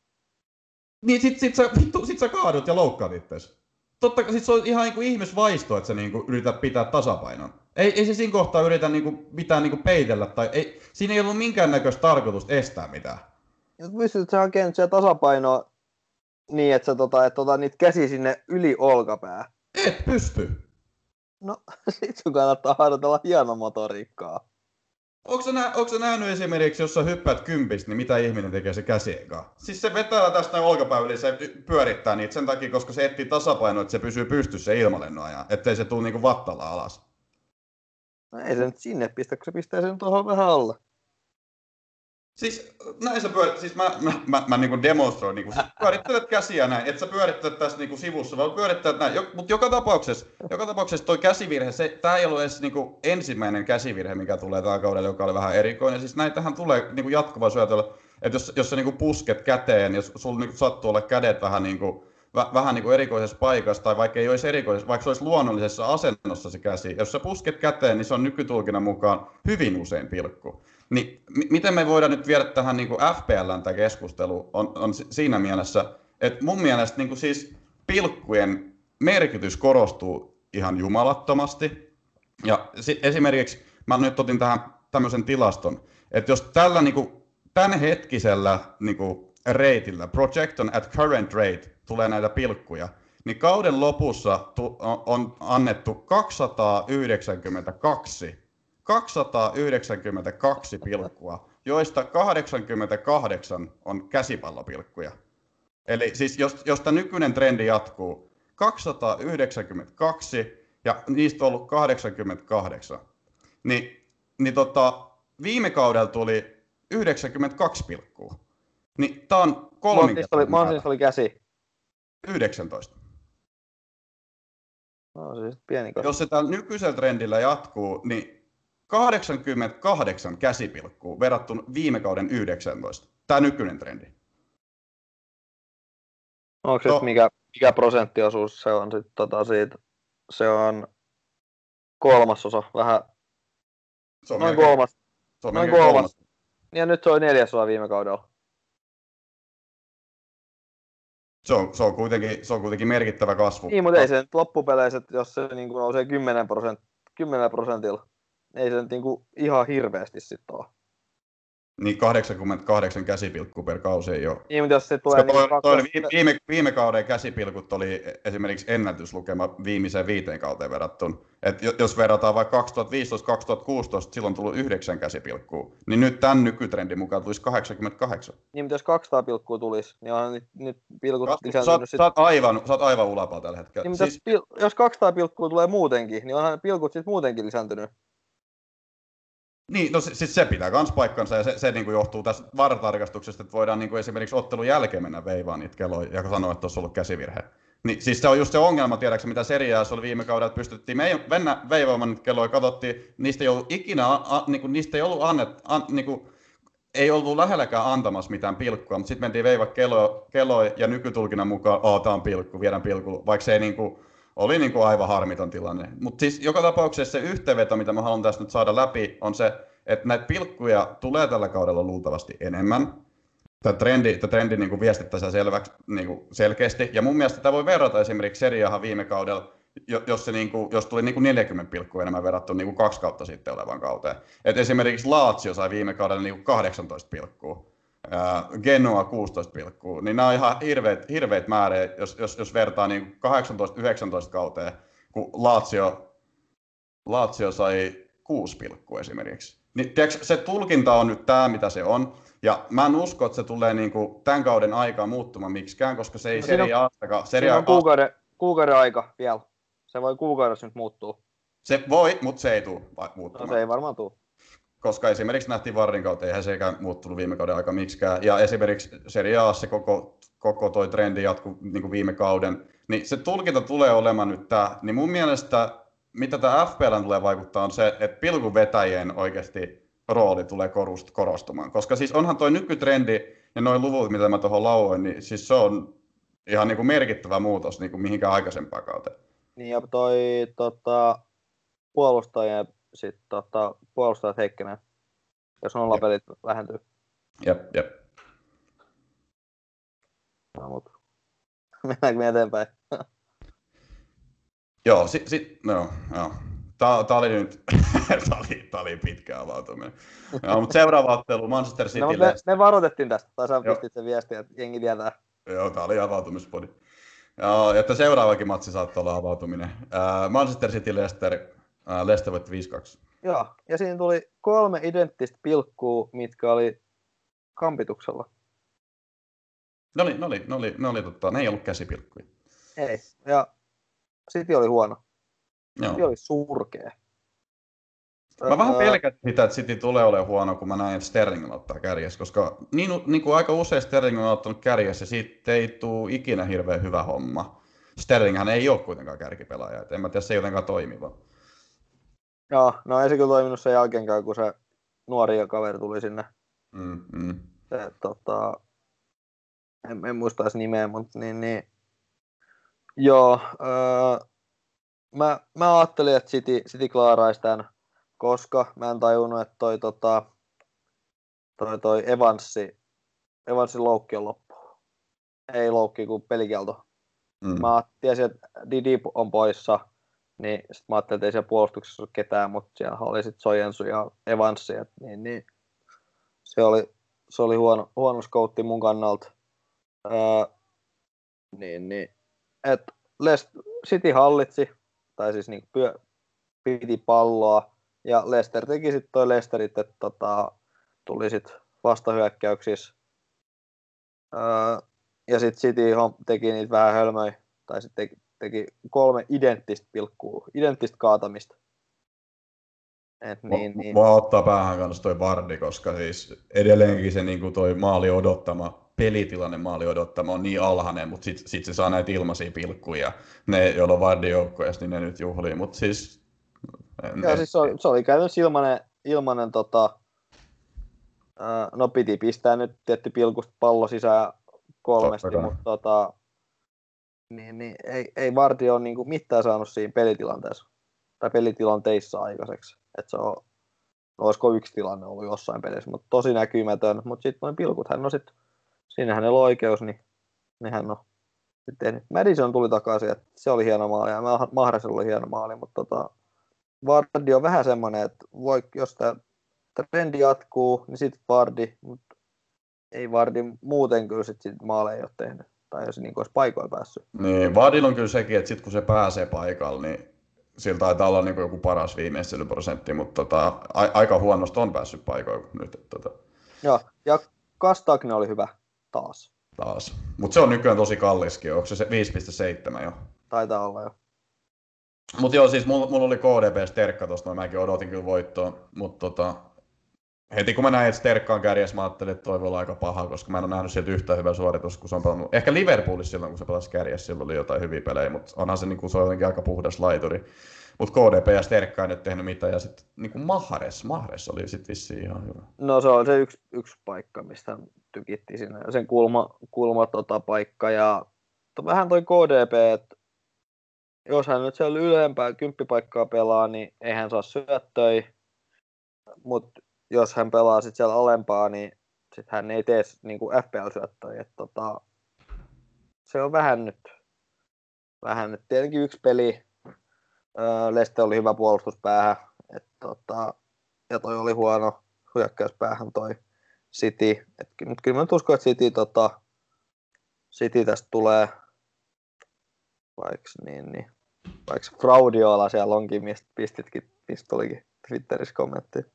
Niin sit, sit, sä, vittu, sit sä kaadut ja loukkaat itses. Totta kai sit se on ihan niinku ihmisvaisto, että sä niinku yrität pitää tasapainon. Ei, ei se siinä kohtaa yritä niinku, mitään niinku peitellä, tai ei, siinä ei ollut minkäännäköistä tarkoitusta estää mitään. Jos pystyt sä hakemaan siellä tasapainoa niin, että sä tota, et tota niitä käsi sinne yli olkapää. Et pysty. No, sit sun kannattaa harjoitella hienomotoriikkaa. Onko sä, nä, onko sä nähnyt esimerkiksi, jos sä hyppäät kympistä, niin mitä ihminen tekee se käsien kanssa? Siis se vetää tästä yli, se pyörittää niitä sen takia, koska se etsii tasapainoa, että se pysyy pystyssä ilmalennon ajan, ettei se tule niinku vattalla alas. No ei se nyt sinne pistä, kun se pistää sen tuohon vähän alle. Siis näin sä pyörit, siis mä, mä, mä, mä niinku demonstroin, niinku, siis pyörittelet käsiä näin, et sä pyörittelet tässä niinku sivussa, vaan pyörittelet näin. Jo, mutta joka tapauksessa, joka tapauksessa toi käsivirhe, se, tää ei ollut edes niinku ensimmäinen käsivirhe, mikä tulee tällä kaudella, joka oli vähän erikoinen. Siis näitähän tulee niinku jatkuvaa syötellä, että jos, jos sä niinku pusket käteen, jos sulla niinku sattuu olla kädet vähän niinku, väh, vähän niinku erikoisessa paikassa, tai vaikka ei olisi erikoisessa, vaikka se olisi luonnollisessa asennossa se käsi, jos sä pusket käteen, niin se on nykytulkinnan mukaan hyvin usein pilkku. Niin m- miten me voidaan nyt viedä tähän niin FPLn tämä keskustelu on, on siinä mielessä, että mun mielestä niin siis pilkkujen merkitys korostuu ihan jumalattomasti. Ja esimerkiksi mä nyt otin tähän tämmöisen tilaston, että jos tällä niin kuin, tämänhetkisellä niin kuin, reitillä, projection at current rate, tulee näitä pilkkuja, niin kauden lopussa tu- on annettu 292 292 pilkkua, joista 88 on käsipallopilkkuja. Eli siis jos, jos tämä nykyinen trendi jatkuu, 292 ja niistä on ollut 88, niin, niin tota, viime kaudella tuli 92 pilkkua. Niin tämä on kolminkertainen Mä oli, oli käsi. 19. No siis pieni Jos se tällä nykyisellä trendillä jatkuu, niin 88 käsipilkkuu verrattuna viime kauden 19. Tämä nykyinen trendi. Onko se no. mikä, mikä prosenttiosuus se on sit, tota, siitä? Se on kolmasosa, vähän se on noin kolmas. Se on noin kolmas. kolmas. Ja nyt se on neljäsosa viime kaudella. Se on, se, on kuitenkin, se on kuitenkin merkittävä kasvu. Niin, mutta ei se nyt loppupeleissä, jos se niin kuin nousee 10, prosent, 10 prosentilla ei se niinku ihan hirveästi sitten ole. Niin 88 käsipilkku per kausi ei ole. Niin, mutta jos se tulee... Niin toi, toi viime, viime kauden käsipilkut oli esimerkiksi ennätyslukema viimeiseen viiteen kauteen verrattuna. Et jos verrataan vaikka 2015-2016, silloin tullut yhdeksän käsipilkkua, niin nyt tämän nykytrendin mukaan tulisi 88. Niin, mutta jos 200 pilkkua tulisi, niin on nyt, nyt pilkut sä, lisääntynyt. Sä, sit... sä, oot aivan, sä oot aivan ulapaa tällä hetkellä. Niin, siis... jos, pil... jos 200 pilkkua tulee muutenkin, niin onhan pilkut sitten muutenkin lisääntynyt. Niin, no siis se pitää myös paikkansa ja se, se niin kuin johtuu tästä vartarkastuksesta, että voidaan niin kuin esimerkiksi ottelun jälkeen mennä veivaan niitä kelloja ja sanoa, että olisi ollut käsivirhe. Niin, siis se on just se ongelma, tiedätkö, mitä seriaassa oli viime kaudella, että pystyttiin me, mennä veivaamaan niitä kelloja, katsottiin, niistä ei ollut ikinä, a, niin kuin, niistä ei ollut annet, an, niin kuin, ei ollut lähelläkään antamassa mitään pilkkua, mutta sitten mentiin veivaa kelloja, kelloja ja nykytulkinnan mukaan, että tämä on pilkku, viedään pilkku, vaikka se ei niin kuin, oli niin kuin aivan harmiton tilanne. Mutta siis joka tapauksessa se yhteenveto, mitä mä haluan tästä nyt saada läpi, on se, että näitä pilkkuja tulee tällä kaudella luultavasti enemmän. Tämä trendi, tämä trendi niin viestittää selväksi, niin kuin selkeästi. Ja mun mielestä tämä voi verrata esimerkiksi seriahan viime kaudella, jos, se niin kuin, jos tuli niin kuin 40 pilkkua enemmän verrattuna niin kuin kaksi kautta sitten olevan kauteen. Et esimerkiksi Lazio sai viime kaudella niin kuin 18 pilkkua. Genoa 16 pilkkuu, niin nämä on ihan hirveät, hirveät määriä, jos, jos, jos vertaa niin 18-19 kauteen, kun Lazio, Lazio sai 6 pilkkua esimerkiksi. Niin, tiedätkö, se tulkinta on nyt tämä, mitä se on. Ja mä en usko, että se tulee niin kuin tämän kauden aikaa muuttumaan miksikään, koska se ei no, Serie A-takaan... Serie on kuukauden, kuukauden aika vielä. Se voi kuukaudessa nyt muuttua. Se voi, mutta se ei tule muuttumaan. No, se ei varmaan tule koska esimerkiksi nähtiin Varrin kautta, eihän sekään muuttunut viime kauden aika miksikään. Ja esimerkiksi Serie A se koko, koko toi trendi jatkuu niin viime kauden. Niin se tulkinta tulee olemaan nyt tämä. Niin mun mielestä, mitä tämä FPL tulee vaikuttaa, on se, että pilkuvetäjien oikeasti rooli tulee korostumaan. Koska siis onhan toi nykytrendi ja noin luvut, mitä mä tuohon lauoin, niin siis se on ihan niin kuin merkittävä muutos niin kuin mihinkään aikaisempaan kauteen. Niin ja toi tota, puolustajien sit, tota, puolustajat heikkenee, jos nollapelit jep. vähentyy. Jep, jep. No, mutta mennäänkö me eteenpäin? joo, sit, sit, no, joo. Tää, tää oli nyt, tää oli, tää oli pitkä avautuminen. Joo, mutta seuraava ottelu, Manchester City. No, me, me, varoitettiin tästä, tai sä pistit sen viestiä, että jengi tietää. Joo, tää oli avautumispodi. Ja, että seuraavakin matsi saattaa olla avautuminen. Uh, Manchester City Leicester, uh, Leicester voitti 5-2. Joo, ja siinä tuli kolme identtistä pilkkuu, mitkä oli kampituksella. Ne oli, ne oli, ne oli, ne, oli, tota, ne ei ollut käsipilkkuja. Ei, ja City oli huono. Joo. City oli surkea. Mä vähän pelkään sitä, että City tulee olemaan huono, kun mä näin, että Sterling ottaa kärjessä, koska niin, niin kuin aika usein Sterling on ottanut kärjessä, ja siitä ei tule ikinä hirveän hyvä homma. Sterlinghän ei ole kuitenkaan kärkipelaaja, että en mä tiedä, se ei jotenkaan toimiva. Joo, no ei se kyllä toiminut sen jälkeenkään, kun se nuori kaveri tuli sinne. Mm, mm. Se, tota, en, en muista edes nimeä, mutta niin, niin joo, öö, mä, mä ajattelin, että City, City klaaraisi tämän koska mä en tajunnut, että toi, tota, toi, toi Evansi, Evansin loukki on loppu. Ei loukki kuin pelikielto. Mm. Mä tiesin, että Didi on poissa, niin sit mä ajattelin, että ei siellä puolustuksessa ole ketään, mutta siellä oli sitten Sojensu ja Evansi, et, niin, niin, se oli, se oli huono, huono skoutti mun kannalta. Öö, niin, niin. Et Lest, City hallitsi, tai siis niin pyö, piti palloa, ja Lester teki sitten toi Lesterit, että tota, tuli sitten vastahyökkäyksissä. Öö, ja sitten City teki niitä vähän hölmöjä, tai sitten teki, kolme identtistä pilkkuu, identtistä kaatamista. Et niin, niin. Mua ottaa päähän kanssa toi Vardi, koska siis edelleenkin se niin toi maali odottama, pelitilanne maali odottama on niin alhainen, mutta sitten sit se saa näitä ilmaisia pilkkuja. Ne, joilla on Vardi joukkoja, niin ne nyt juhlii. Mutta siis ja siis se oli, se oli käytännössä ilmanen, ilmanen tota, no piti pistää nyt tietty pilkusta pallo sisään kolmesti, mutta tota, niin, niin, ei, ei Varti ole niin mitään saanut siinä pelitilanteessa tai pelitilanteissa aikaiseksi. Että se on, no olisiko yksi tilanne ollut jossain pelissä, mutta tosi näkymätön. Mutta sitten noin pilkut, hän on sitten, siinä hänellä on oikeus, niin, niin hän on sitten Madison tuli takaisin, että se oli hieno maali ja Mahrasella oli hieno maali, mutta tota, Vardi on vähän semmoinen, että voi, jos tämä trendi jatkuu, niin sitten Vardi, mutta ei Vardi muuten kyllä sitten sit maaleja ole tehnyt, tai jos niin olisi paikoilla päässyt. Niin, Vardilla on kyllä sekin, että sitten kun se pääsee paikalle, niin sillä taitaa olla niin joku paras viimeistelyprosentti, mutta tota, a- aika huonosti on päässyt paikoille nyt. Että, tota. Joo, ja Kastagne oli hyvä taas. Taas. Mutta se on nykyään tosi kalliskin, onko se 5,7 jo? Taitaa olla jo. Mutta joo, siis mulla, mulla oli KDP Sterkka tuosta, no mäkin odotin kyllä voittoa, mutta tota, heti kun mä näin, että Sterkka on kärjessä, mä ajattelin, että toi voi olla aika paha, koska mä en ole nähnyt sieltä yhtään hyvää suoritusta, kun se on pelannut. Ehkä Liverpoolissa silloin, kun se pelasi kärjessä, silloin oli jotain hyviä pelejä, mutta onhan se, niin kuin, se on jotenkin aika puhdas laituri. Mutta KDP ja Sterkka ei nyt tehnyt mitään, ja sitten niin Mahres, Mahres oli sitten vissiin ihan hyvä. No se on se yksi, yksi paikka, mistä tykitti sinne, sen kulma, kulma tota, paikka, ja vähän toi KDP, että jos hän nyt siellä ylempää kymppipaikkaa pelaa, niin ei hän saa syöttöi. Mutta jos hän pelaa sitten siellä alempaa, niin sitten hän ei tee niin FPL-syöttöjä. tota, se on vähän nyt, vähän nyt tietenkin yksi peli. Öö, Leste oli hyvä puolustuspäähän, et, tota, ja toi oli huono hyökkäyspäähän toi City. mutta kyllä mä uskon, että City, tota, City tästä tulee vaikka niin, niin vaikka Fraudiola siellä onkin, mistä pistitkin, mistä tulikin Twitterissä kommentti.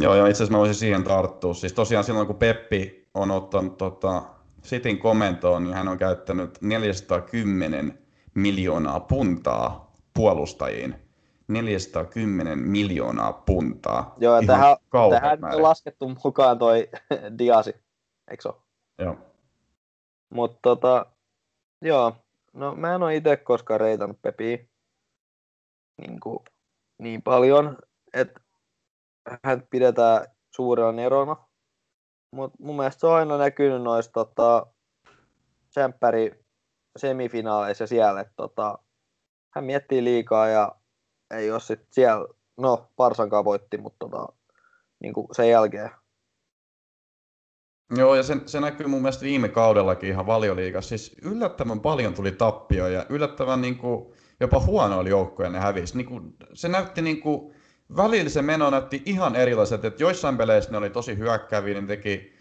Joo, ja itse asiassa mä voisin siihen tarttua. Siis tosiaan silloin, kun Peppi on ottanut tota, Sitin komentoon, niin hän on käyttänyt 410 miljoonaa puntaa puolustajiin. 410 miljoonaa puntaa. Joo, ja tähän, tähän on laskettu mukaan toi Diasi, eikö se? Joo. Mutta tota, joo, no mä en ole itse koskaan reitannut Pepiä niin, kuin, niin paljon, että hän pidetään suurena nerona. Mutta mun mielestä se on aina näkynyt noissa tota, tsemppäri semifinaaleissa siellä, että tota, hän miettii liikaa ja ei ole sit siellä, no Parsankaan voitti, mutta tota, niin sen jälkeen. Joo, ja se, se näkyy mun mielestä viime kaudellakin ihan valioliigassa. Siis yllättävän paljon tuli tappio ja yllättävän niin kuin, jopa huonoilla joukkoja ne hävisi. Niin kuin, se näytti niin kuin, välillä se meno näytti ihan erilaiset, että joissain peleissä ne oli tosi hyökkääviä, ne teki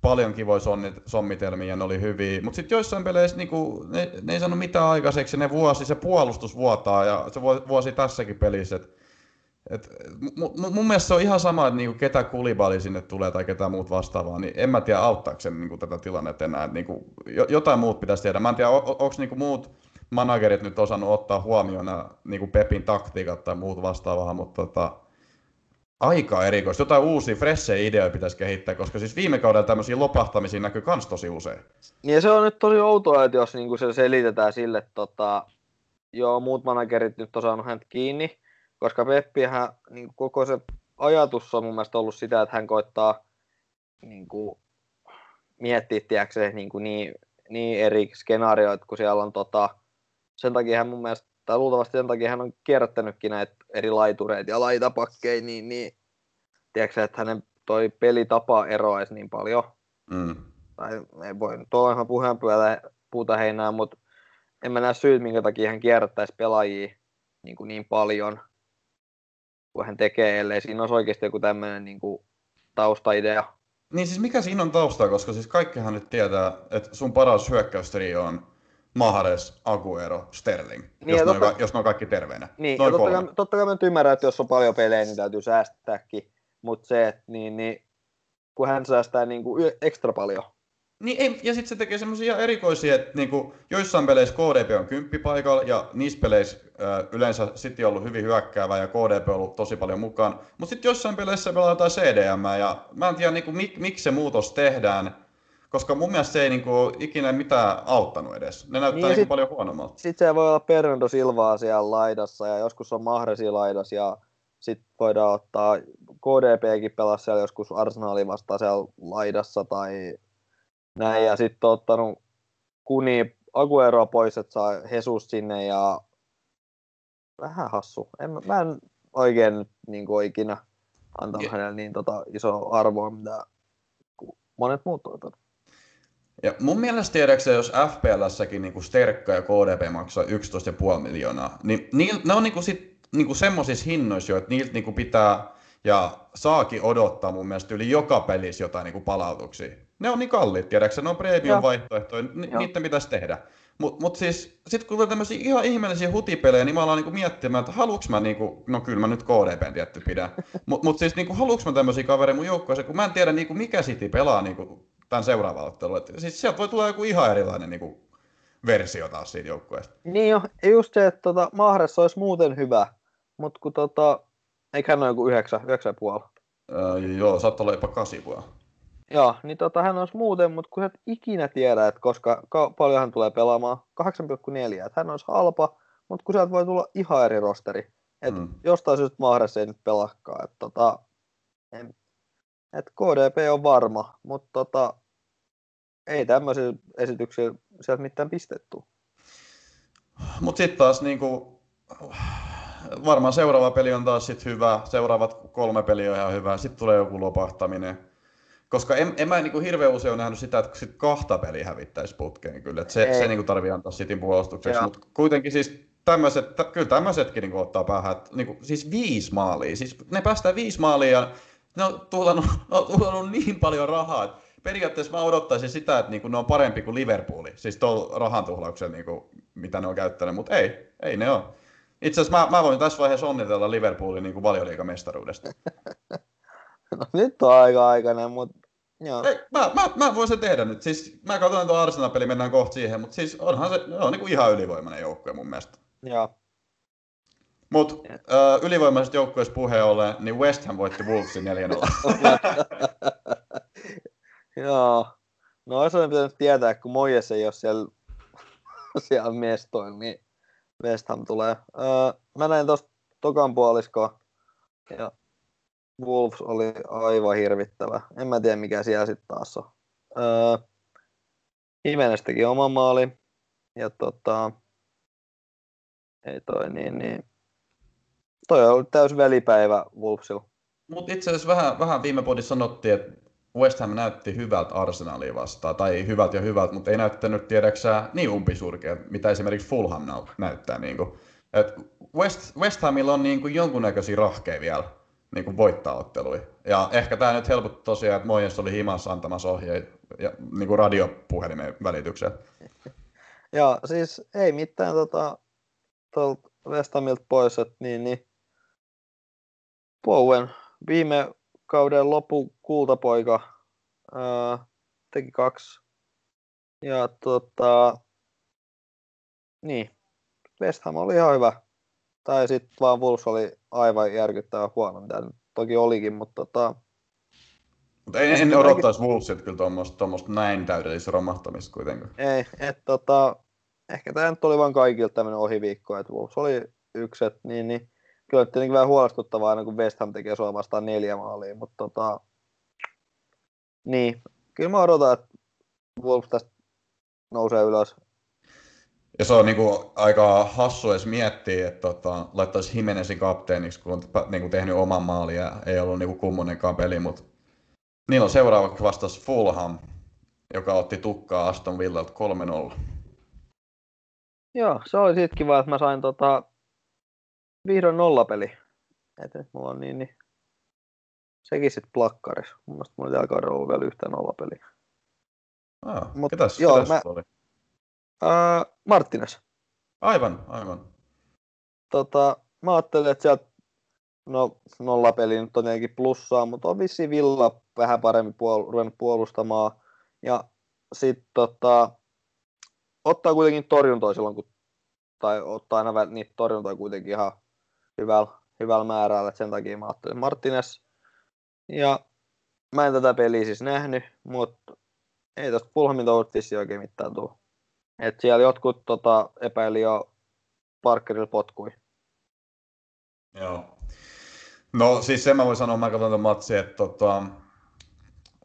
paljon kivoja sommitelmia ja ne oli hyviä, mutta sitten joissain peleissä niinku, ne, ne, ei saanut mitään aikaiseksi, ne vuosi, se puolustus vuotaa ja se vuosi, tässäkin pelissä, et, et, m- m- mun mielestä se on ihan sama, että niinku ketä kulibali sinne tulee tai ketä muut vastaavaa, niin en mä tiedä auttaako se niinku tätä tilannetta enää, että niinku, jo, jotain muut pitäisi tehdä. Mä en tiedä, on, onko niinku muut managerit nyt osannut ottaa huomioon nämä niinku Pepin taktiikat tai muut vastaavaa, mutta tota, aika erikoista. Jotain uusia, freshejä ideoita pitäisi kehittää, koska siis viime kaudella tämmöisiä lopahtamisia näkyy kans tosi usein. Niin ja se on nyt tosi outoa, että jos niinku se selitetään sille, että tota, joo, muut managerit nyt on saanut kiinni, koska Peppihän niin koko se ajatus on mun mielestä ollut sitä, että hän koittaa niin kuin, miettiä, tiedätkö, niin, kuin niin, niin eri skenaarioita, kun siellä on tota, sen takia hän mun mielestä, tai luultavasti sen takia hän on kierrättänytkin näitä eri laitureita ja laitapakkeja, niin, niin tiedätkö, että hänen toi pelitapa eroaisi niin paljon, Mm. tai ei voi nyt olla ihan puheenpyötä puuta heinää, mutta en mä näe syyt, minkä takia hän kierrättäisi pelaajia niin, kuin niin paljon kuin hän tekee, ellei siinä olisi oikeasti joku tämmöinen niin kuin taustaidea. Niin siis mikä siinä on taustaa, koska siis kaikkihan nyt tietää, että sun paras hyökkäystrio on Mahares, Aguero, Sterling, Niin, jos, on, totta- ka- jos ne on kaikki terveenä. Niin, Noin totta kai, totta kai mä nyt ymmärrän, että jos on paljon pelejä, niin täytyy säästääkin, mutta se, että niin, niin, kun hän säästää niin kuin ekstra paljon, Niin ei, ja sitten se tekee semmoisia erikoisia, että niinku, joissain peleissä KDP on kymppipaikalla ja niissä peleissä ö, yleensä City on ollut hyvin hyökkäävä ja KDP on ollut tosi paljon mukaan. Mutta sitten joissain peleissä pelaa jotain CDM ja mä en tiedä niinku, mik, miksi se muutos tehdään, koska mun mielestä se ei niinku, ikinä mitään auttanut edes. Ne näyttää Niin, niinku sit- paljon huonommalta. sitten se voi olla Bernardo Silvaa siellä laidassa ja joskus on Mahresi laidas ja sitten voidaan ottaa KDPkin pelaa siellä joskus Arsenalin vastaan siellä laidassa tai näin ja sitten on ottanut Kuni Agueroa pois, että saa Jesus sinne ja vähän hassu. En, mä- en oikein niin kuin ikinä antanut hänelle niin tota isoa arvoa, mitä monet muut ottanut. Ja mun mielestä tiedäksä, jos FPLssäkin niinku Sterkka ja KDP maksaa 11,5 miljoonaa, niin niil, ne on niinku sit, niinku semmosissa hinnoissa jo, että niiltä niinku pitää ja saakin odottaa mun mielestä yli joka pelissä jotain niinku palautuksia. Ne on niin kalliit, tiedäksä, ne on premium Joo. vaihtoehtoja, ni, Joo. niiden pitäisi tehdä. Mutta mut siis, sit kun tulee tämmöisiä ihan ihmeellisiä hutipelejä, niin mä alan niinku miettimään, että haluuks mä niinku, no kyllä mä nyt KDPn tietty pidän, mutta mut siis niinku, haluuks mä tämmöisiä kavereja mun joukkueeseen, kun mä en tiedä niinku, mikä City pelaa niinku, tämän seuraavalla ottelulla. Et Siis sieltä voi tulla joku ihan erilainen niinku, versio taas siitä joukkueesta. Niin jo, just se, että tota, Mahressa olisi muuten hyvä, mutta kun tota, eikä hän ole joku yhdeksän, yhdeksän ja puoli. Öö, joo, saattaa olla jopa kasi vuonna. Joo, niin tota, hän olisi muuten, mutta kun sä et ikinä tiedä, että koska ka- paljon hän tulee pelaamaan, 8,4, että hän olisi halpa, mutta kun sieltä voi tulla ihan eri rosteri. Että Mm. jostain syystä Mahressa ei nyt pelaakaan. Että tota, en, et KDP on varma, mutta tota, ei tämmöisiä esityksiä sieltä mitään pistetty. Mutta sitten taas niinku, varmaan seuraava peli on taas sit hyvä, seuraavat kolme peliä on ihan hyvä, sitten tulee joku lopahtaminen. Koska en, en mä niinku hirveän usein ole nähnyt sitä, että sit kahta peliä hävittäisi putkeen kyllä. Et se, Ei. se niinku tarvii antaa Cityn puolustukseksi, mutta kuitenkin siis tämmöiset, tä, kyllä tämmöisetkin niinku ottaa päähän, että niinku, siis viisi maalia, siis ne päästään viisi maalia ja ne on tuhlannut, ne on tuhlannut niin paljon rahaa, että periaatteessa mä odottaisin sitä, että niinku ne on parempi kuin Liverpooli, siis tuolla rahan tuhlauksella, niinku, mitä ne on käyttänyt, mutta ei, ei ne ole. Itse asiassa mä, mä voin tässä vaiheessa onnitella Liverpoolin niinku valioliigamestaruudesta. No, nyt on aika aikainen, mutta joo. Ei, mä, mä, mä voin sen tehdä nyt. Siis, mä katson tuon Arsenal-peli, mennään kohta siihen, mutta siis onhan se, on niinku ihan ylivoimainen joukkue mun mielestä. joo. Mutta uh, ylivoimaiset joukkueessa puheen ollen, niin West Ham voitti Wolvesin 4-0. Joo. No olisi pitänyt tietää, kun Mojes ei ole siellä, siellä mestoilla, niin West Ham tulee. Öö, mä näin tuosta tokan puoliskoa, ja Wolves oli aivan hirvittävä. En mä tiedä, mikä siellä sitten taas on. Öö, Jimenez teki ja tota, ei toi niin, niin toi on ollut täys välipäivä Wolvesilla. Mutta itse asiassa vähän, vähän viime podissa sanottiin, että West Ham näytti hyvältä Arsenalia vastaan, tai hyvältä ja hyvältä, mutta ei näyttänyt tiedäksää niin umpisurkea, mitä esimerkiksi Fulham näyttää. Niin kuin. Et West, West Hamilla on niin kuin jonkunnäköisiä rahkeja vielä niin kuin voittaa ottelui. Ja ehkä tämä nyt helpotti tosiaan, että Mojes oli himassa antamassa ohjeita ja, niin kuin radiopuhelimen välityksellä. Joo, siis ei mitään tota, West Hamilta pois, että niin, niin Bowen viime kauden loppu kultapoika ää, teki kaksi. Ja tota, niin, West Ham oli ihan hyvä. Tai sitten vaan Wolves oli aivan järkyttävä huono, mitä nyt toki olikin, mutta tota... Mutta en, en odottaisi Wolvesit kyllä tuommoista näin täydellistä romahtamista kuitenkaan. Ei, että tota, ehkä tämä nyt oli vain kaikilta tämmöinen ohiviikko, että Wolves oli yksi, että niin, niin kyllä tietenkin vähän huolestuttavaa aina, kun West Ham tekee sua vastaan neljä maalia, mutta tota, niin, kyllä mä odotan, että Wolves tästä nousee ylös. Ja se on niinku aika hassu edes miettiä, että tota, laittaisi Himenesin kapteeniksi, kun on niinku tehnyt oman maalin ja ei ollut niinku kummonenkaan peli, mutta niillä on seuraavaksi vastas Fulham, joka otti tukkaa Aston Villalta 3-0. Joo, se oli siitä kiva, että mä sain tota, vihdoin nollapeli. Et nyt mulla on niin, niin sekin sitten plakkaris. Mun mielestä mulla ei tällä kaudella ollut vielä yhtään nollapeliä. Ah, Mut, ketäs, joo, ketäs mä, oli? Äh, Martines. Aivan, aivan. Tota, mä ajattelin, että sieltä no, nollapeli nyt on tietenkin plussaa, mutta on vissi Villa vähän paremmin puol- ruvennut puolustamaan. Ja sitten tota, ottaa kuitenkin torjuntoa silloin, kun, tai ottaa aina niitä torjuntoja kuitenkin ihan hyvällä, hyvällä määrällä, että sen takia mä ajattelin Martinez. Ja mä en tätä peliä siis nähnyt, mutta ei tästä Fulhamin touhutti oikein mitään tuu. Et siellä jotkut tota, epäili jo Parkerilla potkui. Joo. No siis sen mä voin sanoa, mä katson tämän että tota,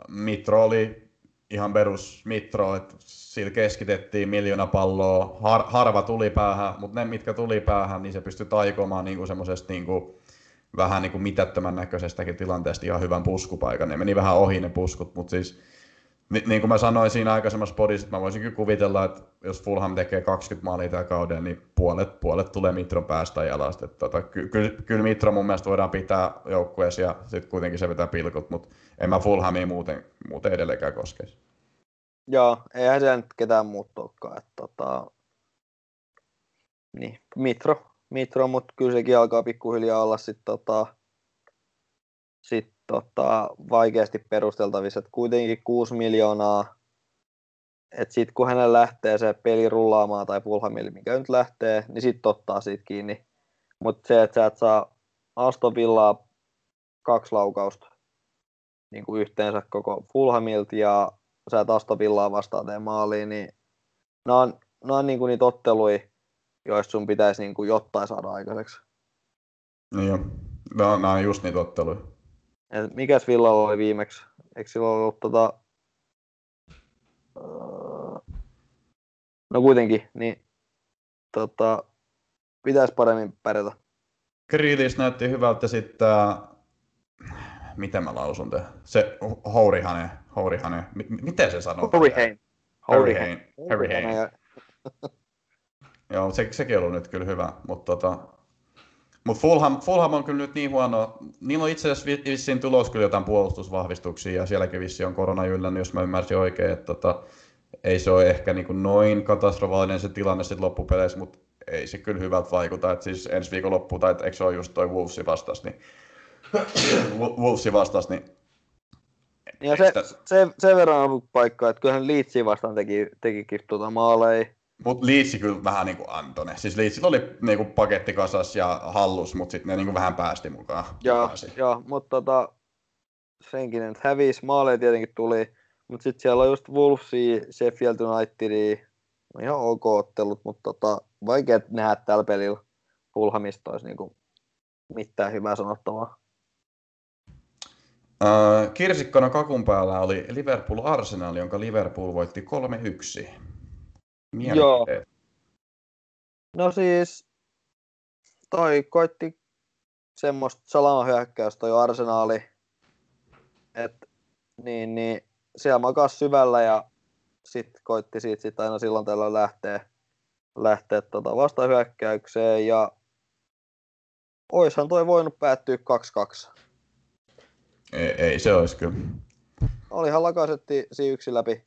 Mitro oli ihan perus Mitro, että sillä keskitettiin miljoona palloa, har, harva tuli päähän, mutta ne mitkä tuli päähän, niin se pystyi taikomaan niin semmoisesta niin vähän niin kuin mitättömän näköisestäkin tilanteesta ihan hyvän puskupaikan. Ne meni vähän ohi ne puskut, mutta siis ni, niin kuin mä sanoin siinä aikaisemmassa podissa, että mä voisin kyllä kuvitella, että jos Fulham tekee 20 maalia tämän kauden, niin puolet, puolet tulee Mitron päästä jalasta. Tota, ky, ky, kyllä Mitro mun mielestä voidaan pitää joukkueessa ja sitten kuitenkin se vetää pilkut, mutta en mä Fulhamia muuten, muuten edelleenkään koskeisi. Joo, eihän se nyt ketään muuttuakaan. Että, tota... niin, Mitro, Mitro mutta kyllä sekin alkaa pikkuhiljaa olla sitten tota, sit, tota, vaikeasti perusteltavissa, että kuitenkin 6 miljoonaa, että sitten kun hänellä lähtee se peli rullaamaan tai Fulhamille, mikä nyt lähtee, niin sitten ottaa siitä kiinni. Mutta se, että sä et saa Aston Villaa kaksi laukausta niin yhteensä koko Fulhamilta ja sä et Aston Villaa vastaan tee maaliin, niin nämä on, nämä on niin kuin niitä otteluja, joista sun pitäisi niin kuin jotain saada aikaiseksi. Niin jo. No, nämä on just niitä otteluja. Et mikäs Villalla oli viimeksi? Eikö sillä ollut tota... No kuitenkin, niin tota, pitäisi paremmin pärjätä. Kriilis näytti hyvältä sitten, miten mä lausun te? Se Hourihane, Hourihane, M- miten se sanoo? Hourihane. Hourihane. Hourihane. Joo, se, sekin on ollut nyt kyllä hyvä, mutta tota, mutta Fulham, Fulham on kyllä nyt niin huono. Niillä on itse asiassa vissiin tulos kyllä jotain puolustusvahvistuksia ja sielläkin vissiin on korona yllännyt, jos mä ymmärsin oikein. Että tota, ei se ole ehkä niin kuin noin katastrofaalinen se tilanne sitten loppupeleissä, mutta ei se kyllä hyvältä vaikuta. Et siis ensi viikon loppu, tai eikö se ole just toi Wolvesin vastas, niin Wolvesin vastas, niin ja se, se, sen verran on paikka, että kyllähän Leedsiin vastaan teki, tekikin tuota maaleja. Mutta Liitsi kyllä vähän niin kuin antoi ne. Siis Liitsillä oli niin kuin paketti kasas ja hallus, mutta sitten ne niin kuin vähän päästi mukaan. Joo, joo mutta tota, senkin, että hävisi, maaleja tietenkin tuli, mutta sitten siellä on just Wolvesia, Sheffield Unitedia, no ihan ok ottelut, mutta tota, vaikea nähdä tällä pelillä Fulhamista olisi niinku mitään hyvää sanottavaa. Uh, kirsikkona kakun päällä oli Liverpool Arsenal, jonka Liverpool voitti 3-1. Joo. No siis, toi koitti semmoista salamahyökkäystä jo arsenaali, että niin, niin, siellä makas syvällä ja sitten koitti siitä sit aina silloin tällöin lähteä, lähteä tota vastahyökkäykseen ja oishan toi voinut päättyä 2-2. Ei, ei se olisi kyllä. Olihan lakasetti siinä yksi läpi.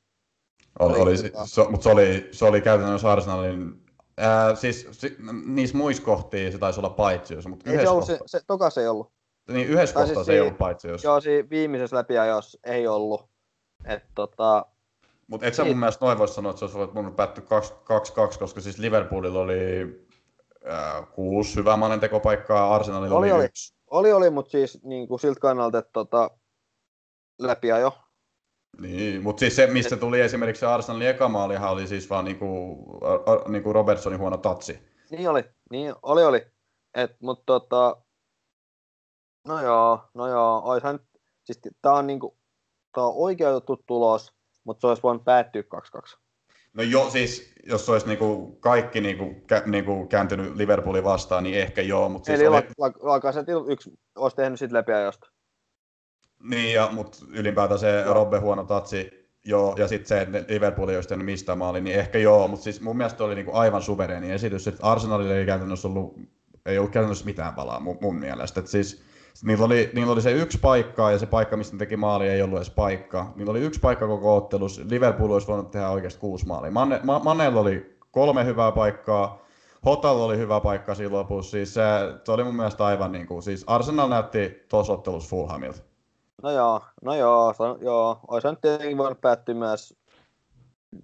Oli, oli, se, mutta se oli, se oli käytännössä Arsenalin Ää, siis si, niissä muissa kohtia se taisi olla paitsios, mutta ei se, ollut, kohta... se, se, tokas ei ollut. Niin yhdessä kohtaa siis se ei ollut paitsios. Joo, siinä viimeisessä läpiajossa ei ollut. Et, tota, mutta et sä mun mielestä noin voisi sanoa, että se olisi voinut mun päättyä 2-2, koska siis Liverpoolilla oli äh, kuusi hyvää maalintekopaikkaa, Arsenalilla oli, oli yksi. Oli, oli, mutta siis niin kuin siltä kannalta, että tota, läpiajo. Niin, mutta siis se, mistä tuli esimerkiksi se Arsenalin eka maalihan oli siis vaan niinku, a, niinku Robertsonin huono tatsi. Niin oli, niin oli, oli. Et, mutta tota, no joo, no joo, oishan, siis tää on niinku, tää on oikeutettu tulos, mutta se olisi voinut päättyä 2-2. No joo, siis jos olisi niinku kaikki niinku, kä, niinku kääntynyt Liverpoolin vastaan, niin ehkä joo. Mutta siis Eli oli... Lakasetil yksi olisi tehnyt sitten läpiajosta. Niin, ja, mutta ylipäätään se. Robbe huono tatsi, joo, ja sitten se, että Liverpool ei olisi tehnyt mistään maali, niin ehkä joo, mutta siis mun mielestä oli niinku aivan suvereeni esitys, että Arsenalille ei käytännössä ollut, ei ollut käytännössä mitään palaa mun, mun mielestä, että siis Niillä oli, niillä oli se yksi paikka ja se paikka, mistä ne teki maali, ei ollut edes paikka. Niillä oli yksi paikka koko ottelussa. Liverpool olisi voinut tehdä oikeasti kuusi maalia. Mane, Ma, Manella oli kolme hyvää paikkaa. Hotel oli hyvä paikka siinä lopussa. Siis se, se oli mun mielestä aivan niin kuin, siis Arsenal näytti tuossa ottelussa Fulhamilta. No joo, no joo, se, joo. Olisi nyt tietenkin voinut päättyä myös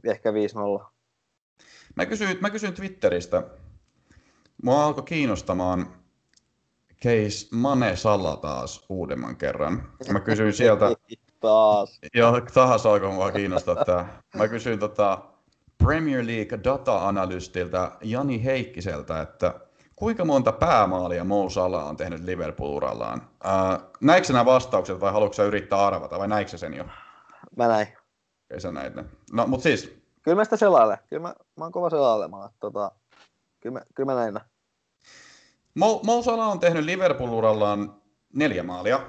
ehkä 5-0. Mä kysyin, mä kysyin Twitteristä. Mua alkoi kiinnostamaan case Mane Salla taas uudemman kerran. Mä kysyin sieltä... taas. Joo, taas alkoi mua kiinnostaa tää. Mä kysyin tota Premier League data-analystiltä Jani Heikkiseltä, että kuinka monta päämaalia Mo Salah on tehnyt Liverpool-urallaan? Äh, näikö nämä vastaukset vai haluatko yrittää arvata vai näikö sen jo? Mä näin. Ei sä näit ne. No, mut siis... Kyllä mä sitä selaile. Kyllä mä, mä oon kova selailemaan. Tota, kyllä, mä, kyllä mä näin. Mo, Mo Salah on tehnyt Liverpool-urallaan neljä maalia.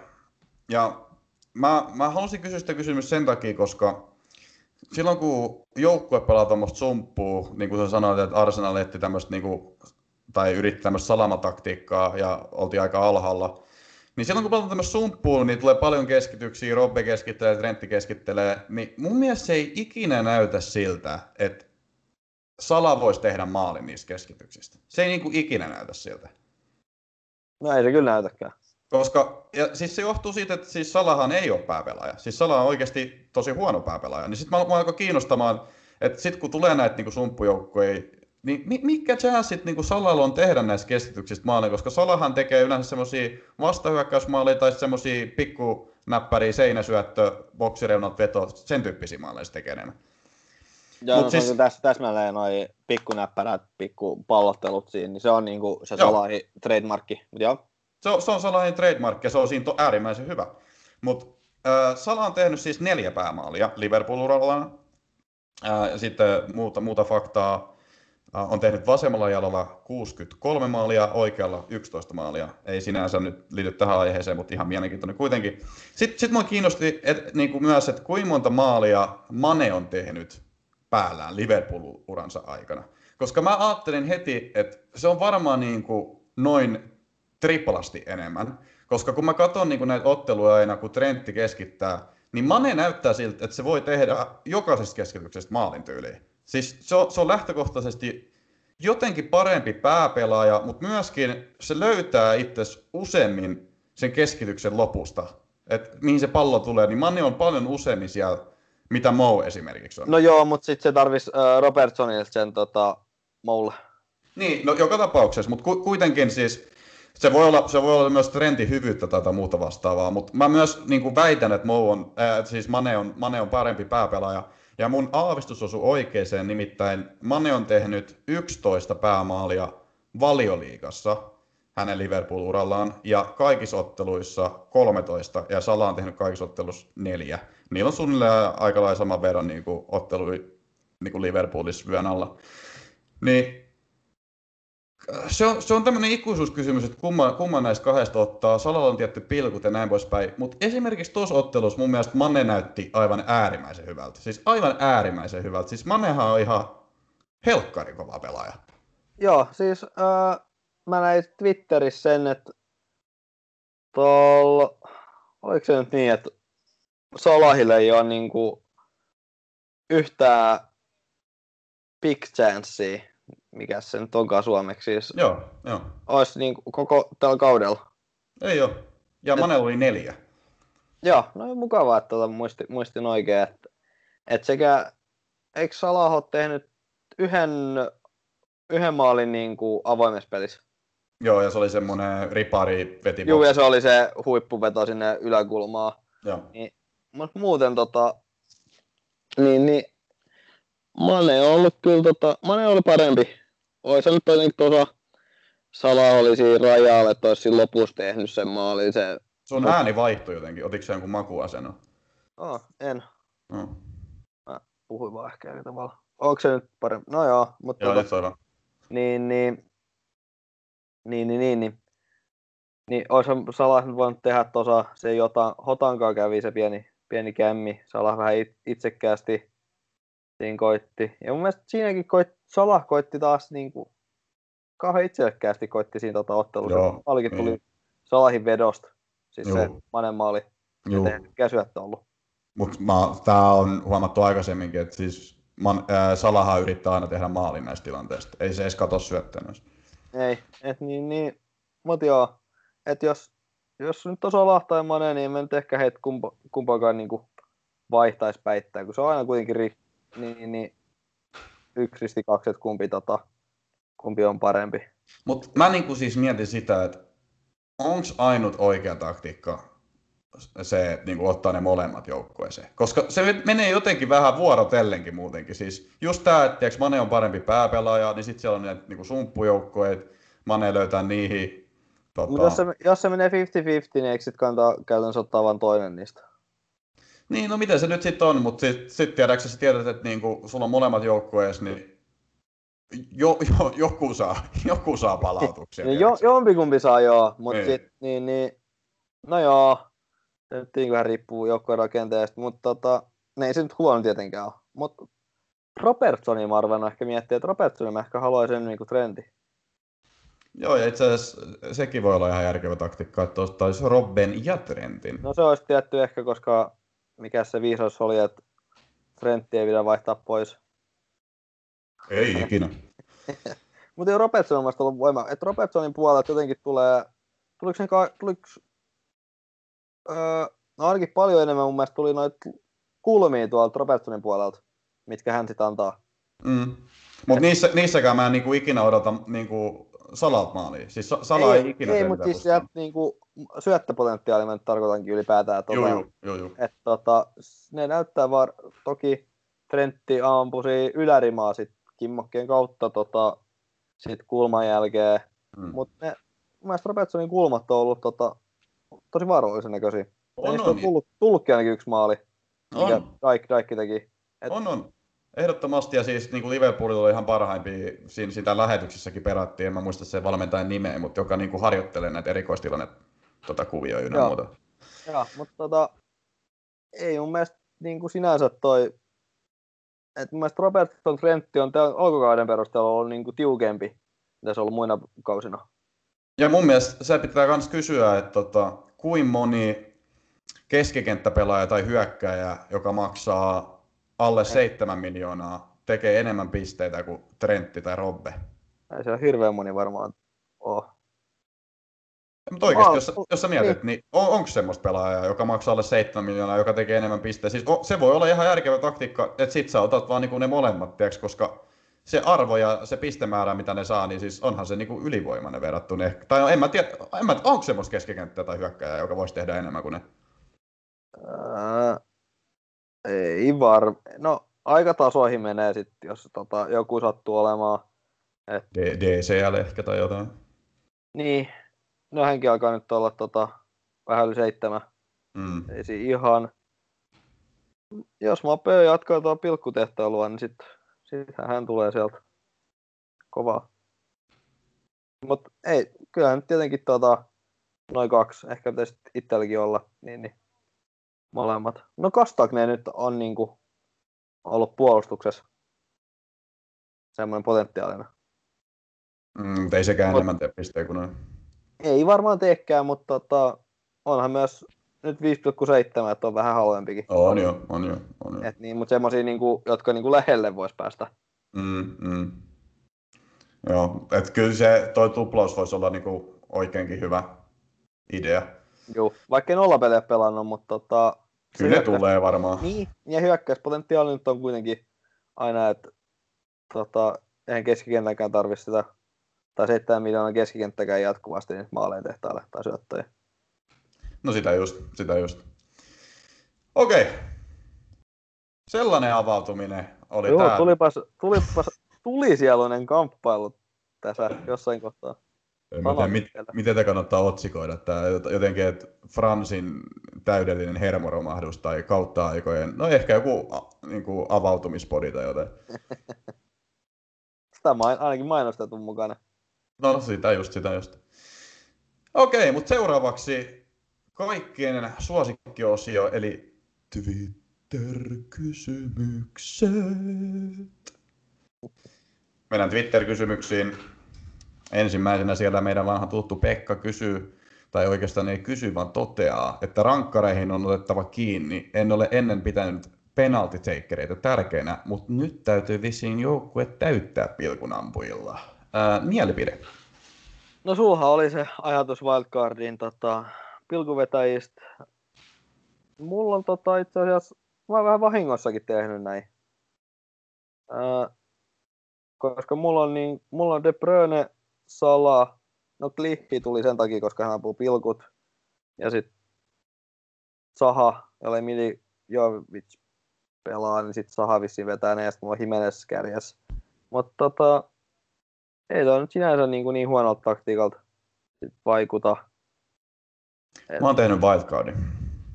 Ja mä, mä halusin kysyä sitä kysymys sen takia, koska silloin kun joukkue pelaa tuommoista sumppua, niin kuin sä sanoit, että Arsenal etti tämmöistä niin tai yritti tämmöistä salamataktiikkaa ja oltiin aika alhaalla, niin silloin kun pelataan tämmöistä sumppua, niin tulee paljon keskityksiä, Robbe keskittelee, Trentti keskittelee, niin mun mielestä se ei ikinä näytä siltä, että Sala voisi tehdä maalin niistä keskityksistä. Se ei niin kuin ikinä näytä siltä. No ei se kyllä näytäkään. Koska, ja siis se johtuu siitä, että siis Salahan ei ole pääpelaaja. Siis Salah on oikeasti tosi huono pääpelaaja. Niin sitten mä, mä alkoi kiinnostamaan, että sitten kun tulee näitä niin sumppujoukkoja, niin mi, mikä chanssit niin Salalla on tehdä näistä keskityksistä maaleja, koska Salahan tekee yleensä semmoisia vastahyökkäysmaaleja tai semmoisia pikkunäppäriä, seinäsyöttö, boksireunat veto, sen tyyppisiä maaleja se tekee enemmän. Joo, Mut siis... täs, täsmälleen noin pikkunäppärät, pikkupallottelut siinä, niin se on niinku se Salahin trademarkki. Mut joo. Se on, se on Salahin trademark ja se on siinä to, äärimmäisen hyvä. Mutta äh, Salah on tehnyt siis neljä päämaalia Liverpool-urallaan. Äh, sitten muuta, muuta faktaa. Äh, on tehnyt vasemmalla jalalla 63 maalia, oikealla 11 maalia. Ei sinänsä nyt liity tähän aiheeseen, mutta ihan mielenkiintoinen kuitenkin. Sitten sit mua kiinnosti et, niinku myös, että kuinka monta maalia Mane on tehnyt päällään Liverpool-uransa aikana. Koska mä ajattelin heti, että se on varmaan niin kuin noin triplasti enemmän. Koska kun mä katson niin kuin näitä otteluja aina, kun Trentti keskittää, niin Mane näyttää siltä, että se voi tehdä jokaisesta keskityksestä maalin tyyliin. Siis se on, se on lähtökohtaisesti jotenkin parempi pääpelaaja, mutta myöskin se löytää itse useammin sen keskityksen lopusta. Että mihin se pallo tulee, niin Mane on paljon useammin siellä mitä Mo esimerkiksi on. No joo, mutta sitten se tarvisi äh, Robertsonilta sen tota, Moulle. Niin, no joka tapauksessa, mutta ku, kuitenkin siis se voi olla, se voi olla myös trendi hyvyyttä tai muuta vastaavaa, mutta mä myös niin kuin väitän, että Mo on, äh, siis Mane on, Mane on parempi pääpelaaja, ja mun aavistus osui oikeeseen, nimittäin Mane on tehnyt 11 päämaalia valioliigassa hänen Liverpool-urallaan, ja kaikissa otteluissa 13, ja Sala on tehnyt kaikissa otteluissa neljä. Niillä on suunnilleen aika lailla saman verran niin kuin ottelui niin kuin Liverpoolissa vyön alla. Niin se on, se on tämmöinen ikuisuuskysymys, että kumman, kumman näistä kahdesta ottaa. Salalla on tietty pilkut ja näin poispäin. Mutta esimerkiksi tuossa ottelussa mun mielestä Manne näytti aivan äärimmäisen hyvältä. Siis aivan äärimmäisen hyvältä. Siis Mannehan on ihan helkkari kova pelaaja. Joo, siis äh, mä näin Twitterissä sen, että tuolla, oliko se nyt niin, että Salahille ei ole niinku yhtään big chancea mikä se nyt onkaan suomeksi siis. Joo, joo. Olisi niin koko tällä kaudella. Ei ole. Ja Et... Manella oli neljä. Joo, no mukavaa, että tuota muistin, muistin oikein, että, että sekä, eikö Salah ole tehnyt yhden, yhden maalin niin kuin avoimessa pelissä? Joo, ja se oli semmoinen ripari veti. Joo, ja se oli se huippuveto sinne yläkulmaan. Joo. Niin, mutta muuten tota, niin, niin Mane on ollut kyllä, tota, Mane oli parempi. Oisa nyt jotenkin tuossa Sala oli siinä rajalla, että olisi lopussa tehnyt sen maalin. Se... Sun ääni vaihtui jotenkin, otiko se jonkun makuasennon? Oh, en. No. Mä puhuin vaan ehkä eri tavalla. Onko se nyt parempi? No joo, mutta... Joo, tota, nyt niin, niin, niin, niin, niin, niin. Niin olisi Salah nyt voinut tehdä tuossa, se jota Hotankaan kävi se pieni, pieni kämmi. Salah vähän itsekkäästi siinä koitti. Ja mun mielestä siinäkin koitti, Salah koitti taas niin kuin, kauhean itsekkäästi koitti siinä tota ottelussa. Maalikin tuli niin. Salahin vedosta, siis Joo. se Manen maali. Joo. Käsyöttä ollut. Mutta tämä on huomattu aikaisemminkin, että siis man, ää, Salaha yrittää aina tehdä maalin näistä tilanteista. Ei se edes katso syöttänyt. Ei, et niin, niin. mutta joo, että jos, jos nyt on Salah tai Mane, niin en nyt ehkä heitä kumpa, kumpaakaan niin vaihtaisi päittää, kun se on aina kuitenkin ri, niin, niin yksi risti kaksi, että kumpi, tota, kumpi on parempi. Mutta mä niinku siis mietin sitä, että onko ainut oikea taktiikka se että niinku ottaa ne molemmat joukkueeseen. Koska se menee jotenkin vähän vuorotellenkin muutenkin. Siis just tämä, että Mane on parempi pääpelaaja, niin sitten siellä on ne niinku sumppujoukkueet, Mane löytää niihin. Tota... jos, se, jos se menee 50-50, niin eikö sitten kannata käytännössä ottaa vain toinen niistä? Niin, no miten se nyt sitten on, mutta sitten sit tiedätkö sä tiedät, että niinku, sulla on molemmat joukkueet, niin jo, jo, joku, saa, joku saa palautuksia. niin, jo, jompikumpi saa joo, mutta niin. sitten niin, niin, no joo, se nyt niin vähän riippuu joukkueen rakenteesta, mutta tota, ne ei se nyt huono tietenkään ole. Mutta Robertsonin mä arvan ehkä miettiä, että Robertsonin mä ehkä haluaisin niin kuin trendi. Joo, ja itse asiassa sekin voi olla ihan järkevä taktiikka, että ottaisi Robben ja Trentin. No se olisi tietty ehkä, koska mikä se viisaus oli, että Trentti ei pidä vaihtaa pois. Ei ikinä. Mutta Robertson on mielestäni ollut voima. Että Robertsonin puolelta jotenkin tulee, tuliko se, tuliko, öö, no ainakin paljon enemmän mun mielestä tuli noita kulmia tuolta Robertsonin puolelta, mitkä hän sitten antaa. Mm. Mutta niissä, niissäkään mä en niinku ikinä odota niinku salat maaliin. Siis Sala ei, ei ikinä Ei, mutta siis sieltä niinku, syöttöpotentiaali mä tarkoitankin ylipäätään. Tota, joo, joo, joo. Että tota, ne näyttää vaan, toki Trentti ampusi ylärimaa sit kimmokkien kautta tota, sit kulman jälkeen. Mm. Mutta ne, mun mielestä Robertsonin kulmat on ollut tota, tosi vaarallisen näköisiä. On, on, on tullut, tullutkin ainakin yksi maali, on. mikä Daik, Daikki teki. Et, on, on. Ehdottomasti, ja siis niin kuin Liverpoolilla oli ihan parhaimpia, siinä sitä lähetyksessäkin perattiin, en mä muista sen valmentajan nimeä, mutta joka niin kuin harjoittelee näitä erikoistilanne tota, kuvioja ynnä muuta. Joo, mutta tota, ei mun mielestä niin kuin sinänsä toi, että mun mielestä Robertson Trentti on tämän alkukauden perusteella ollut niin kuin tiukempi, mitä se on ollut muina kausina. Ja mun mielestä se pitää myös kysyä, että tota, kuin moni keskikenttäpelaaja tai hyökkäjä, joka maksaa alle seitsemän miljoonaa tekee enemmän pisteitä kuin Trentti tai Robbe. Ei se on hirveän moni varmaan ole. Mutta oikeasti, jos, jos sä mietit, niin, niin on, onko semmoista pelaajaa, joka maksaa alle 7 miljoonaa, joka tekee enemmän pisteitä? Siis se voi olla ihan järkevä taktiikka, että sit sä otat vaan niinku ne molemmat, tiiäks, koska se arvo ja se pistemäärä, mitä ne saa, niin siis onhan se niinku ylivoimainen verrattuna. Ehkä. Tai en mä tiedä, en mä, onko semmoista keskikenttää tai hyökkäjää, joka voisi tehdä enemmän kuin ne? Ei var... No, aikatasoihin menee sitten, jos tota, joku sattuu olemaan. Et... D- DCL ehkä tai jotain. Niin, no hänkin alkaa nyt olla tota, vähän yli seitsemän. Mm. Ei siinä ihan. Jos Mapeo jatkaa tuota pilkkutehtailua, niin sitten sit hän tulee sieltä kovaa. Mutta ei, kyllähän nyt tietenkin tota, noin kaksi, ehkä pitäisi itselläkin olla, niin, niin molemmat. No Kastagne nyt on niinku ollut puolustuksessa semmoinen potentiaalinen. Mm, ei sekään Mut, enemmän tee pisteen kuin noin. Ei varmaan teekään, mutta tota, onhan myös nyt 5,7, että on vähän halvempikin. On jo, on jo. On jo. Et niin, mutta semmoisia, niinku, jotka niinku lähelle voisi päästä. Mm, mm. Joo, että kyllä se, toi tuplaus voisi olla niinku oikeinkin hyvä idea. Joo, vaikka en olla pelejä pelannut, mutta tota, Kyllä ne tulee varmaan. Niin, ja hyökkäyspotentiaali nyt on kuitenkin aina, että tota, eihän keskikentäkään tarvitse sitä, tai 7 miljoonaa keskikenttäkään jatkuvasti niin maaleen tehtaalle tai syöttöjä. No sitä just, sitä just. Okei. Sellainen avautuminen oli Joo, tää. tulipas, tulipas tulisieluinen kamppailu tässä jossain kohtaa. En tiedä, mit, miten te kannattaa otsikoida tämä jotenkin, että Fransin täydellinen hermoromahdus tai kautta aikojen, no ehkä joku niin kuin avautumispodi tai jotain. Sitä main, ainakin mainostettu mukana. No sitä just, sitä just. Okei, mutta seuraavaksi kaikkien suosikkiosio, eli Twitter-kysymykset. Mennään Twitter-kysymyksiin. Ensimmäisenä siellä meidän vanha tuttu Pekka kysyy, tai oikeastaan ei kysy, vaan toteaa, että rankkareihin on otettava kiinni. En ole ennen pitänyt penalty takereita tärkeinä, mutta nyt täytyy vissiin joukkue täyttää pilkunampujilla. Ää, mielipide? No sulha oli se ajatus wildcardin tota, pilkuvetäjistä. Mulla on tota, itse asiassa, mä oon vähän vahingossakin tehnyt näin. Ää, koska mulla on, niin, mulla on De Bruyne, Sala, no Klippi tuli sen takia, koska hän ampuu pilkut. Ja sitten Saha, jolle Mili Jovic pelaa, niin sitten Saha vissiin vetää ne, ja sitten mulla on Jimenez kärjäs. Mutta tota, ei toi nyt sinänsä niin, kuin niin huonolta taktiikalta vaikuta. Mä oon tehnyt wildcardin.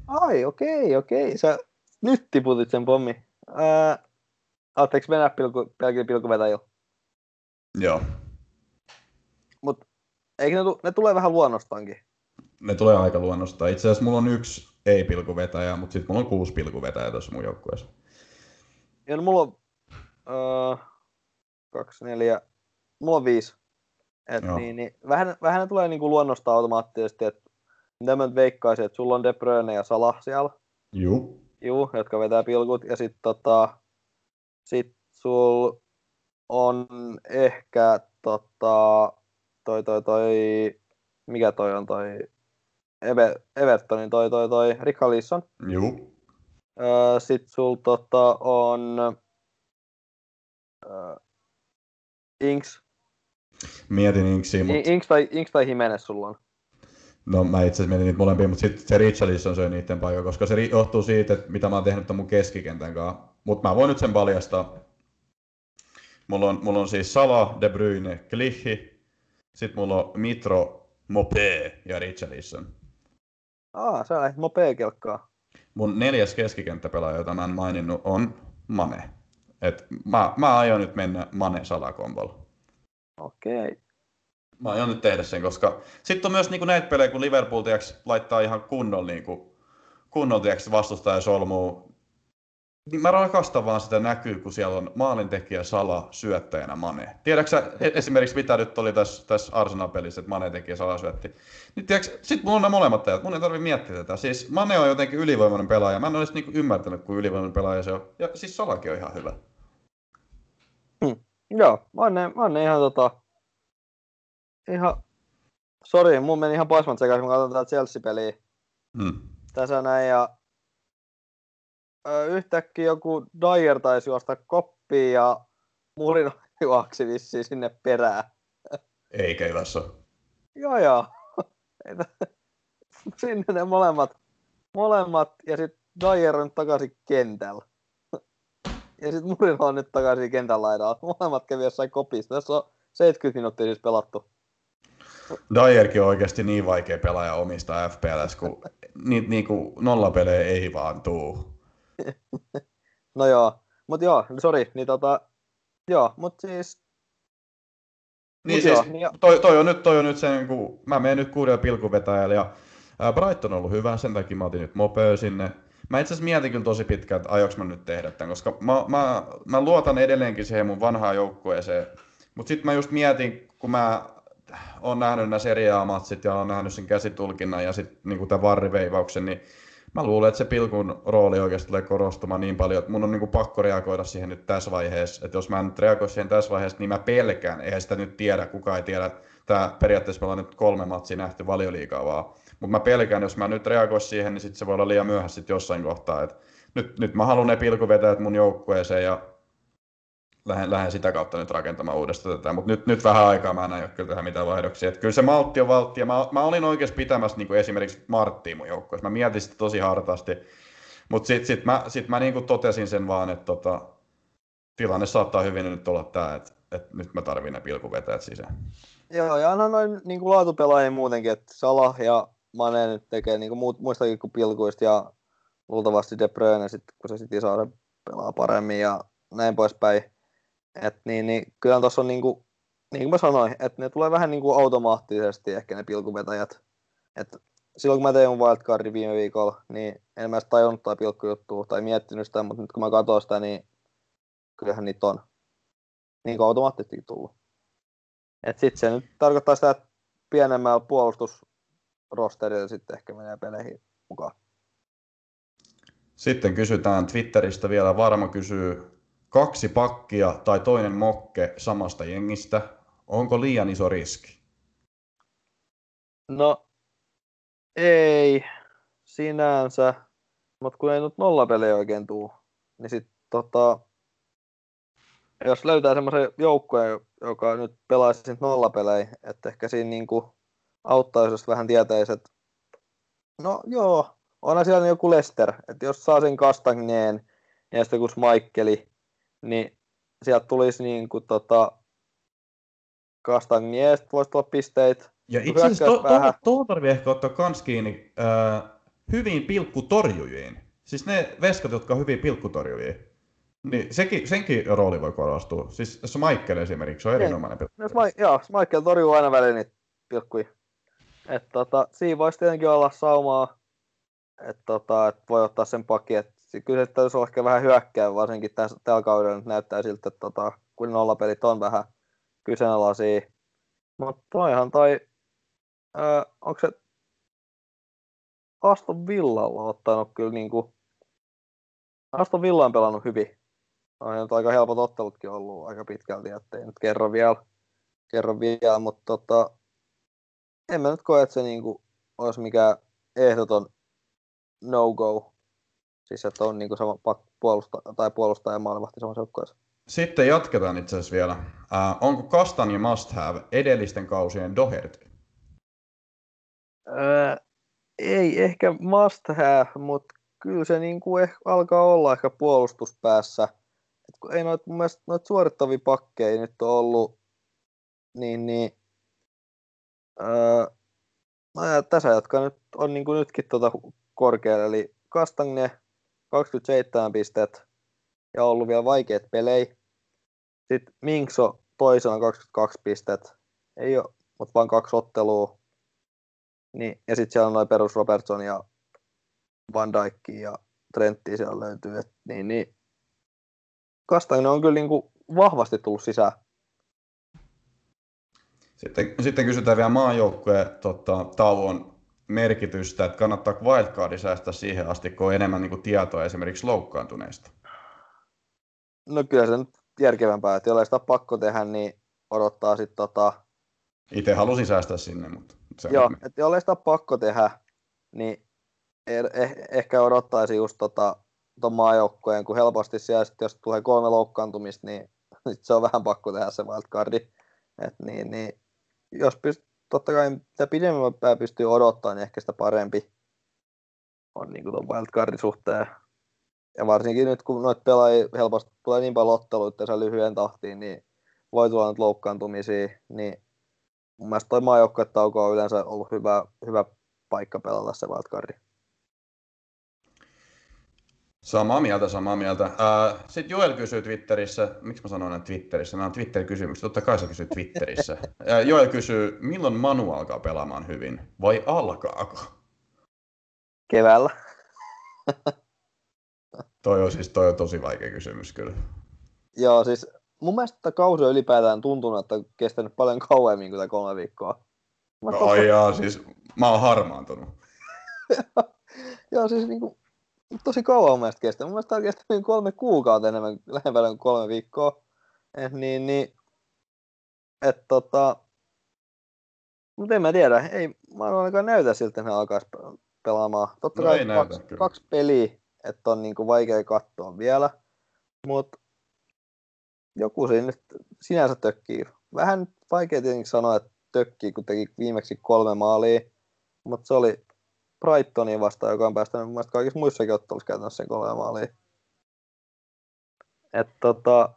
Ai, okei, okay, okei. Okay. Sä nyt tiputit sen pommi. Ää, Aatteeko mennä pilku, pelkillä pilkuvetäjillä? Joo. Eikö ne, ne tulee vähän luonnostankin? Ne tulee aika luonnosta. Itse asiassa mulla on yksi ei-pilkuvetäjä, mutta sitten mulla on kuusi pilkuvetäjää tuossa mun joukkueessa. Ja no, mulla on uh, kaksi, neljä, mulla on viisi. Et niin, niin, vähän, vähän ne tulee niinku luonnosta automaattisesti, että mitä mä nyt veikkaisin, että sulla on De Bruyne ja Salah siellä. Juu. Juu, jotka vetää pilkut. Ja sitten tota, sit sul on ehkä tota, toi, toi, toi, mikä toi on toi, Eve, Evertonin toi, toi, toi, Rikka Lisson. Juu. Öö, sit sul tota on öö, Inks. Mietin Inksiä, mutta... Inks tai, Inks tai Jimenez sulla on. No mä itse asiassa mietin niitä molempia, mutta sitten se Richarlison söi niiden paikka, koska se johtuu siitä, että mitä mä oon tehnyt mun keskikentän kanssa. Mutta mä voin nyt sen paljastaa. Mulla on, mulla on siis Sala, De Bruyne, Klihi, sitten mulla on Mitro, Mope ja Richarlison. Aa, sä lähdet Mope-kelkkaa. Mun neljäs keskikenttäpelaaja, jota mä en maininnut, on Mane. Et mä, mä aion nyt mennä Mane Sala-kombolla. Okei. Okay. Mä aion nyt tehdä sen, koska sitten on myös niinku näitä pelejä, kun Liverpool tiiäks, laittaa ihan kunnolla niinku, kunnolla tiiäks, vastustaja solmuu. Niin mä rakastan vaan sitä näkyy, kun siellä on maalintekijä Sala syöttäjänä Mane. Tiedätkö e- esimerkiksi mitä nyt oli tässä, tässä Arsenal-pelissä, että Mane teki ja Sala syötti. Niin tiedätkö, sit mulla on nämä molemmat tajat, mun ei tarvi miettiä tätä. Siis Mane on jotenkin ylivoimainen pelaaja, mä en olisi niinku ymmärtänyt, kuin ylivoimainen pelaaja se on. Ja siis Salakin on ihan hyvä. Hmm. Joo, Mane, Mane ihan tota, ihan sori, mun meni ihan poismat sekaisin, kun katsoin tätä Chelsea-peliä Hmm. tässä näin ja ö, yhtäkkiä joku Dyer taisi juosta koppiin ja Murino juoksi vissiin sinne perään. Eikä Ilassa. Joo joo. Sinne ne molemmat, molemmat ja sitten Dyer on takaisin kentällä. Ja sitten Murino on nyt takaisin kentän laidalla. Molemmat kävi jossain kopissa. Tässä on 70 minuuttia siis pelattu. Dyerkin on oikeasti niin vaikea pelaaja omista FPLS, kun niitä niinku nollapelejä ei vaan tuu. No joo, mut joo, sori, niin tota, joo, mut siis, Niin Mut siis, joo, niin toi, toi, on nyt, toi on nyt se, niin kuin, mä menen nyt kuudella pilkuvetäjällä ja ää, Brighton on ollut hyvä, sen takia mä otin nyt Mopöö sinne. Mä itse asiassa mietin kyllä tosi pitkään, että aioks mä nyt tehdä tämän, koska mä, mä, mä luotan edelleenkin siihen mun vanhaan joukkueeseen. Mutta sitten mä just mietin, kun mä oon nähnyt nämä Serie A-matsit ja oon nähnyt sen käsitulkinnan ja sitten niin tämän varriveivauksen, niin mä luulen, että se pilkun rooli oikeasti tulee korostumaan niin paljon, että mun on niin pakko reagoida siihen nyt tässä vaiheessa. Että jos mä en nyt reagoi siihen tässä vaiheessa, niin mä pelkään. Eihän sitä nyt tiedä, kukaan ei tiedä. Tämä periaatteessa me ollaan nyt kolme matsia nähty valioliikaa vaan. Mutta mä pelkään, jos mä nyt reagoin siihen, niin sit se voi olla liian myöhässä sit jossain kohtaa. Et nyt, nyt mä haluan ne pilkuvetäjät mun joukkueeseen ja lähden, lähden sitä kautta nyt rakentamaan uudestaan tätä. Mutta nyt, nyt vähän aikaa mä en aio kyllä tehdä mitään vaihdoksia. Et kyllä se maltti on valtti. Ja mä, mä olin oikeasti pitämässä niin esimerkiksi Marttia mun joukkueessa. Mä mietin sitä tosi hartaasti. Mutta sitten sit mä, sit mä niin totesin sen vaan, että tota, tilanne saattaa hyvin nyt olla tämä, että et nyt mä tarvin ne pilkuvetäjät sisään. joo, ja onhan noin niin kuin laatupelaajia muutenkin, että Salah ja Mane nyt tekee niin kuin muut, muistakin kuin pilkuista ja luultavasti De Bruyne sitten, kun se sitten saa pelaa paremmin ja näin poispäin. Et niin, niin kyllä tuossa on niin kuin, niin kuin mä sanoin, että ne tulee vähän niin kuin automaattisesti ehkä ne pilkuvetäjät. Et silloin kun mä tein mun wildcardin viime viikolla, niin en mä edes tajunnut tai pilkkujuttua tai miettinyt sitä, mutta nyt kun mä katsoin sitä, niin kyllähän niitä on niin kuin automaattisesti tullut. Et sit se nyt tarkoittaa sitä, että pienemmällä puolustusrosterilla sitten ehkä menee peleihin mukaan. Sitten kysytään Twitteristä vielä, Varma kysyy, kaksi pakkia tai toinen mokke samasta jengistä, onko liian iso riski? No, ei sinänsä, mutta kun ei nyt nollapelejä oikein tuu, niin sit tota, jos löytää semmoisen joukkueen, joka nyt pelaisi sit nollapelejä, että ehkä siinä niinku auttaisi, jos vähän tietäisi, että no joo, onhan siellä joku Lester, että jos saa sen Kastagneen ja sitten joku Smaikkeli, niin sieltä tulisi niinku tota, Kastagneesta voisi tulla pisteitä, Ja itse asiassa to, to, tuohon tarvii ehkä ottaa kans kiinni äh, hyviin pilkkutorjujiin. Siis ne veskat, jotka on hyviä pilkkutorjujia. Niin sekin, senkin rooli voi korostua. Siis Michael esimerkiksi on Niin. erinomainen pilkku. No, joo, Michael torjuu aina väliin niitä pilkkuja. Et, tota, siinä voisi tietenkin olla saumaa, että tota, et voi ottaa sen pakin. Et, si- kyllä se täytyisi olla ehkä vähän hyökkää, varsinkin tässä, tällä kaudella nyt näyttää siltä, että tota, kun nollapelit on vähän kyseenalaisia. Mutta toihan toi, öö, onko se Aston Villalla ottanut kyllä niinku, Aston Villa on pelannut hyvin. On nyt aika helpot ottelutkin ollut aika pitkälti, ettei nyt kerro vielä, kerro vielä mutta tota, en mä nyt koe, että se niinku olisi mikään ehdoton no-go. Siis että on niinku sama pak- puolusta, tai puolustaja ja maalivahti samassa joukkueessa. Sitten jatketaan itse asiassa vielä. Äh, onko Kastanje must have edellisten kausien Doherty? Öö, ei ehkä must have, mutta kyllä se niinku ehkä alkaa olla ehkä puolustuspäässä. Et kun ei noit, mun mielestä noit suorittavia pakkeja nyt ole ollut, niin, niin öö, no ja tässä, jotka nyt on niinku nytkin tota korkealla, eli Kastagne 27 pistet ja ollut vielä vaikeat pelejä. Sitten Minkso toisena 22 pistet, ei ole, mutta vain kaksi ottelua. Niin, ja sitten siellä on noin perus Robertson ja Van Dijk ja Trentti siellä löytyy. Et, niin, niin. Kastainen on kyllä niinku vahvasti tullut sisään. Sitten, sitten kysytään vielä maajoukkueen tota, tauon merkitystä, että kannattaako wildcardi säästää siihen asti, kun on enemmän niin kuin, tietoa esimerkiksi loukkaantuneista. No kyllä se nyt järkevämpää, että jollei sitä pakko tehdä, niin odottaa sitten tota, Itse halusin säästää sinne, mutta Se Joo, on- että jollei sitä pakko tehdä, niin eh, eh, ehkä odottaisi just tota, ton maajoukkueen, kun helposti siellä sit, jos tulee kolme loukkaantumista, niin sit se on vähän pakko tehdä se wildcardi. Et niin, niin, jos pyst, totta kai mitä pidemmän pää pystyy odottaa, niin ehkä sitä parempi on niin tuon wildcardin suhteen. Ja varsinkin nyt, kun noita pelaajia helposti tulee niin paljon otteluita sen lyhyen tahtiin, niin voi tulla nyt loukkaantumisia, niin mun mielestä toi maajoukkuetauko on yleensä ollut hyvä, hyvä paikka pelata se wildcardi. Samaa mieltä, samaa mieltä. Sitten Joel kysyy Twitterissä, miksi mä sanon näin Twitterissä, nämä on Twitter-kysymykset, totta kai se kysyy Twitterissä. Joel kysyy, milloin Manu alkaa pelaamaan hyvin, vai alkaako? Keväällä. Toi on siis toi on tosi vaikea kysymys kyllä. Joo, siis mun mielestä kausi on ylipäätään tuntunut, että on kestänyt paljon kauemmin kuin tämä kolme viikkoa. Mä No, ai jaa, siis mä oon harmaantunut. Joo, siis niinku, tosi kauan mun mielestä kestää. Mun mielestä tämä on kestänyt kolme kuukautta enemmän, lähempänä kuin kolme viikkoa. Et niin, niin, et tota, mutta en mä tiedä, ei mä ainakaan näytä siltä, että ne alkaisi pe- pelaamaan. Totta No kai kaksi, kyllä. kaksi peliä, että on niinku vaikea katsoa vielä, mutta joku siinä nyt sinänsä tökkii. Vähän vaikea tietenkin sanoa, että tökkii, kun teki viimeksi kolme maalia, mutta se oli Brightonin vastaan, joka on päästänyt mun mielestä kaikissa muissakin otteluissa käytännössä sen kolme maalia. Et tota,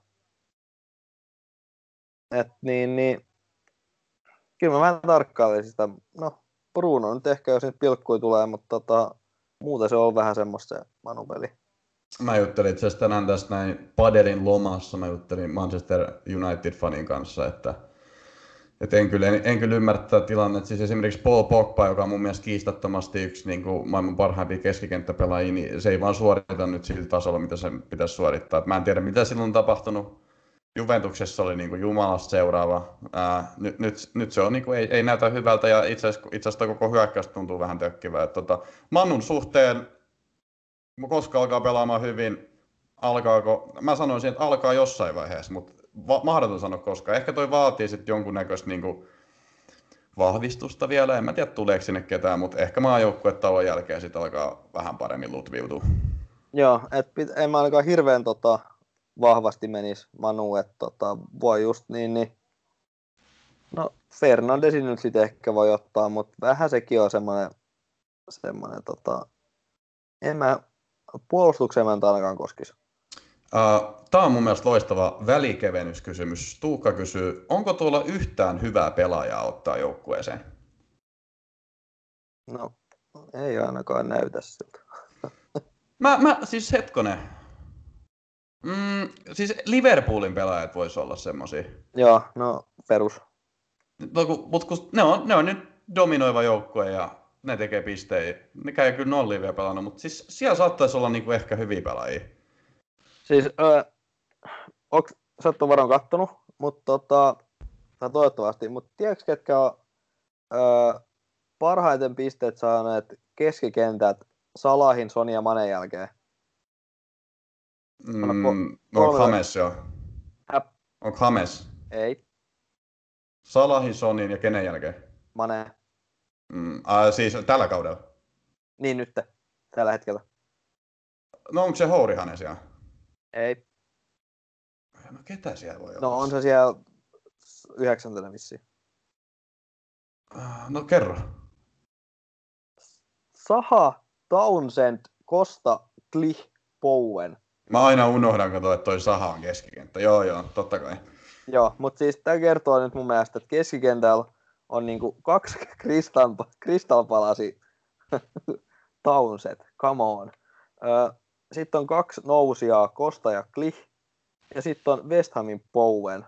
et niin, niin, kyllä mä vähän tarkkailisin sitä. No, Bruno nyt ehkä, jos nyt pilkkui tulee, mutta tota, muuten se on vähän semmoista se Manu-peli. Mä juttelin itse asiassa tänään tästä näin Padelin lomassa, mä juttelin Manchester United-fanin kanssa, että et en, kyllä, en, en kyllä ymmärrä tätä tilannetta. Siis esimerkiksi Paul Pogba, joka on mun mielestä kiistattomasti yksi niin kuin maailman parhaimpia keskikenttäpelaajia, niin se ei vaan suorita nyt sillä tasolla, mitä sen pitäisi suorittaa. Et mä en tiedä, mitä silloin on tapahtunut. Juventuksessa oli niin kuin jumalasta seuraava. Ää, nyt, nyt, nyt, se on, niin kuin, ei, ei, näytä hyvältä ja itse asiassa, itse asiassa koko hyökkäys tuntuu vähän tökkivää. Et Tota, Mannun suhteen, koska alkaa pelaamaan hyvin, alkaako, mä sanoisin, että alkaa jossain vaiheessa, mutta va- mahdoton sanoa koska. Ehkä toi vaatii sitten jonkunnäköistä niinku vahvistusta vielä. En mä tiedä, tuleeko sinne ketään, mutta ehkä maajoukkuetauon jälkeen sitten alkaa vähän paremmin lutviutua. Joo, et pit, en mä ainakaan hirveän tota, vahvasti menisi Manu, että tota, voi just niin, niin no Fernandesin nyt sitten ehkä voi ottaa, mutta vähän sekin on semmoinen, semmoinen tota, en mä puolustukseen mä en ainakaan koskisi. Uh, Tämä on mun mielestä loistava välikevennyskysymys. Tuukka kysyy, onko tuolla yhtään hyvää pelaajaa ottaa joukkueeseen? No, ei ainakaan näytä siltä. Mä, mä siis hetkonen. Mm, siis Liverpoolin pelaajat vois olla semmosia. Joo, no perus. No, kun, mut kun ne, on, ne on nyt dominoiva joukkue ja ne tekee pistejä. Ne käy kyllä nolliin vielä pelannut, mutta siis siellä saattaisi olla niinku ehkä hyviä pelaajia. Siis, öö, onks, sä et ole varmaan kattonut, mutta tota, tai toivottavasti, mutta tiedätkö ketkä on öö, parhaiten pisteet saaneet keskikentät Salahin, Sonia ja Manen jälkeen? Mm, no, onko Hames jo? Häp. Onko Hames? Ei, Salahin, Sonin ja kenen jälkeen? Mane. Mm, äh, siis tällä kaudella. Niin nyt, tällä hetkellä. No onko se Hourihanen siellä? Ei. No ketä siellä voi olla? No on se siellä yhdeksäntenä vissiin. Äh, No kerro. Saha, Townsend, Kosta, Klich, Bowen. Mä aina unohdan, kun toi, toi Saha on keskikenttä. Joo, joo, totta kai. Joo, mutta siis tämä kertoo nyt mun mielestä, että keskikentällä on niinku kaksi kristal, kristalpalasi Townsend, come on. Sitten on kaksi nousijaa, Kosta ja Klich. Ja sitten on West Hamin Bowen.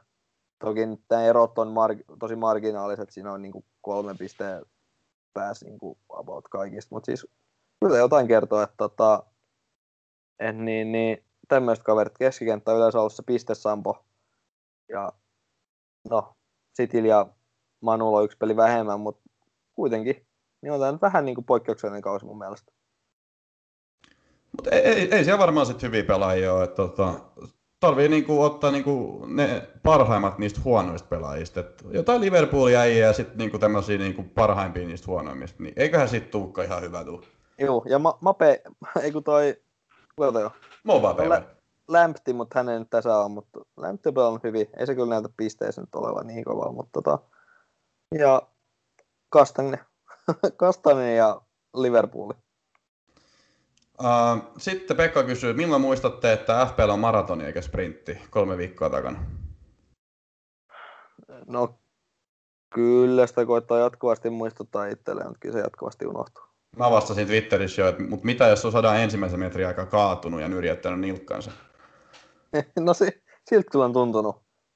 Toki nämä erot on mar- tosi marginaaliset, siinä on niinku kolme pisteen päässä niinku about kaikista, mutta siis kyllä jotain kertoo, että tota, et niin, niin, tämmöiset kaverit keskikenttä on yleensä ollut se pistesampo. Ja no, Sitil ja Manulla on yksi peli vähemmän, mutta kuitenkin niin on tämä nyt vähän niin kuin poikkeuksellinen kausi mun mielestä. Mutta ei, ei, ei siellä varmaan sit hyviä pelaajia ole. Että, tota, tarvii niinku ottaa niinku ne parhaimmat niistä huonoista pelaajista. Et jotain Liverpoolia ei ja sitten niinku tämmöisiä niinku parhaimpia niistä huonoimmista. Niin eiköhän sit tuukka ihan hyvä tuu. Joo, ja Ma- Mape, ei kun toi, toi on? Mobile lä- Lämpti, mutta hän ei nyt tässä ole, mutta Lämpti on hyvin. Ei se kyllä näytä pisteessä nyt olevan niin kovaa, mutta tota, ja Kastanen, Kastanen ja Liverpool. Uh, sitten Pekka kysyy, milloin muistatte, että FPL on maratoni eikä sprintti kolme viikkoa takana? No, kyllä sitä koittaa jatkuvasti muistuttaa itselleen, mutta kyllä se jatkuvasti unohtuu. Mä vastasin Twitterissä jo, että mutta mitä jos on sadan ensimmäisen metrin aika kaatunut ja nyrjättänyt nilkkansa? no se, siltä kyllä on tuntunut.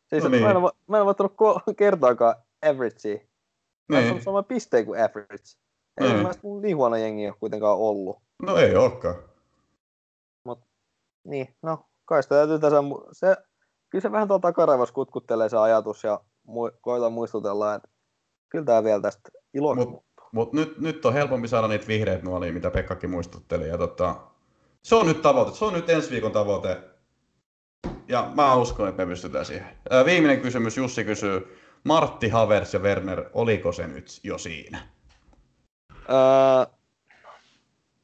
Siis No niin. mä, en, ole- mä en ko- kertaakaan averagea. Mä Niin. niin. sama pisteen kuin average. Ei Niin. niin. mielestä mulla niin huono jengi ole kuitenkaan ollut. No ei olekaan. Niin, no kai sitä täytyy tässä, se, kyllä se vähän tuolla takaraivas kutkuttelee se ajatus ja mu- koitan muistutella, että kyllä tämä vielä tästä iloksi. Mut- Mutta nyt, nyt on helpompi saada niitä vihreät nuolia, mitä Pekkakin muistutteli. Ja tota, se on nyt tavoite. Se on nyt ensi viikon tavoite. Ja mä uskon, että me pystytään siihen. Ää, viimeinen kysymys. Jussi kysyy. Martti, Havers ja Werner, oliko se nyt jo siinä? Öö,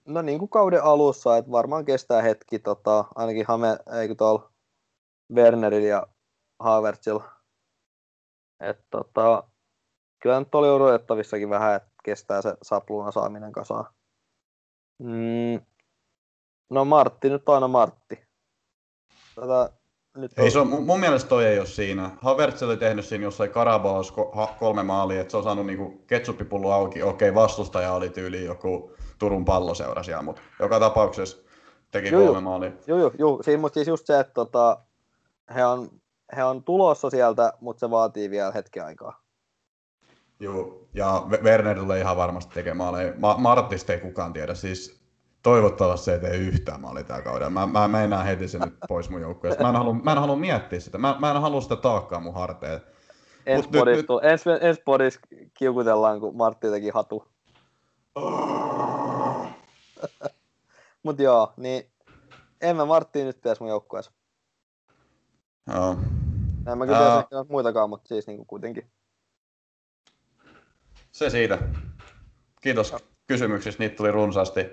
no niin kuin kauden alussa, että varmaan kestää hetki, tota, ainakin Hame, eikö tuolla Wernerillä ja Havertzilla. Et, tota, kyllä nyt oli odotettavissakin vähän, että kestää se sapluuna saaminen kasaan. Mm, no Martti nyt on aina Martti. Tätä, nyt Ei, se on, mun, mielestä toi ei ole siinä. Havertz oli tehnyt siinä jossain Karabaos kolme maalia, että se on saanut niinku ketsuppipullo auki. Okei, vastustaja oli tyyli joku Turun palloseura siellä, mutta joka tapauksessa teki Joo, kolme maalia. Joo, joo, joo. Siis, mutta siis just se, että tota, he, on, he on tulossa sieltä, mutta se vaatii vielä hetken aikaa. Joo, ja We- Werner tulee ihan varmasti tekemään maaleja. Ma- Marttista ei kukaan tiedä, siis toivottavasti se ei tee yhtään maalia tällä kaudella. Mä, mä meinaan heti sen nyt pois mun joukkueesta. Mä en halua, mä en halua miettiä sitä, mä, mä en halua sitä taakkaa mun harteille. Ensi podissa, nyt- ens, ens kiukutellaan, kun Martti teki hatu. Mut joo, niin en mä Marttiin nyt pitäisi mun joukkueessa. Joo. En mä kyllä pitäisi ehkä muitakaan, mutta siis niinku kuitenkin. Se siitä. Kiitos kysymyksistä, niitä tuli runsaasti.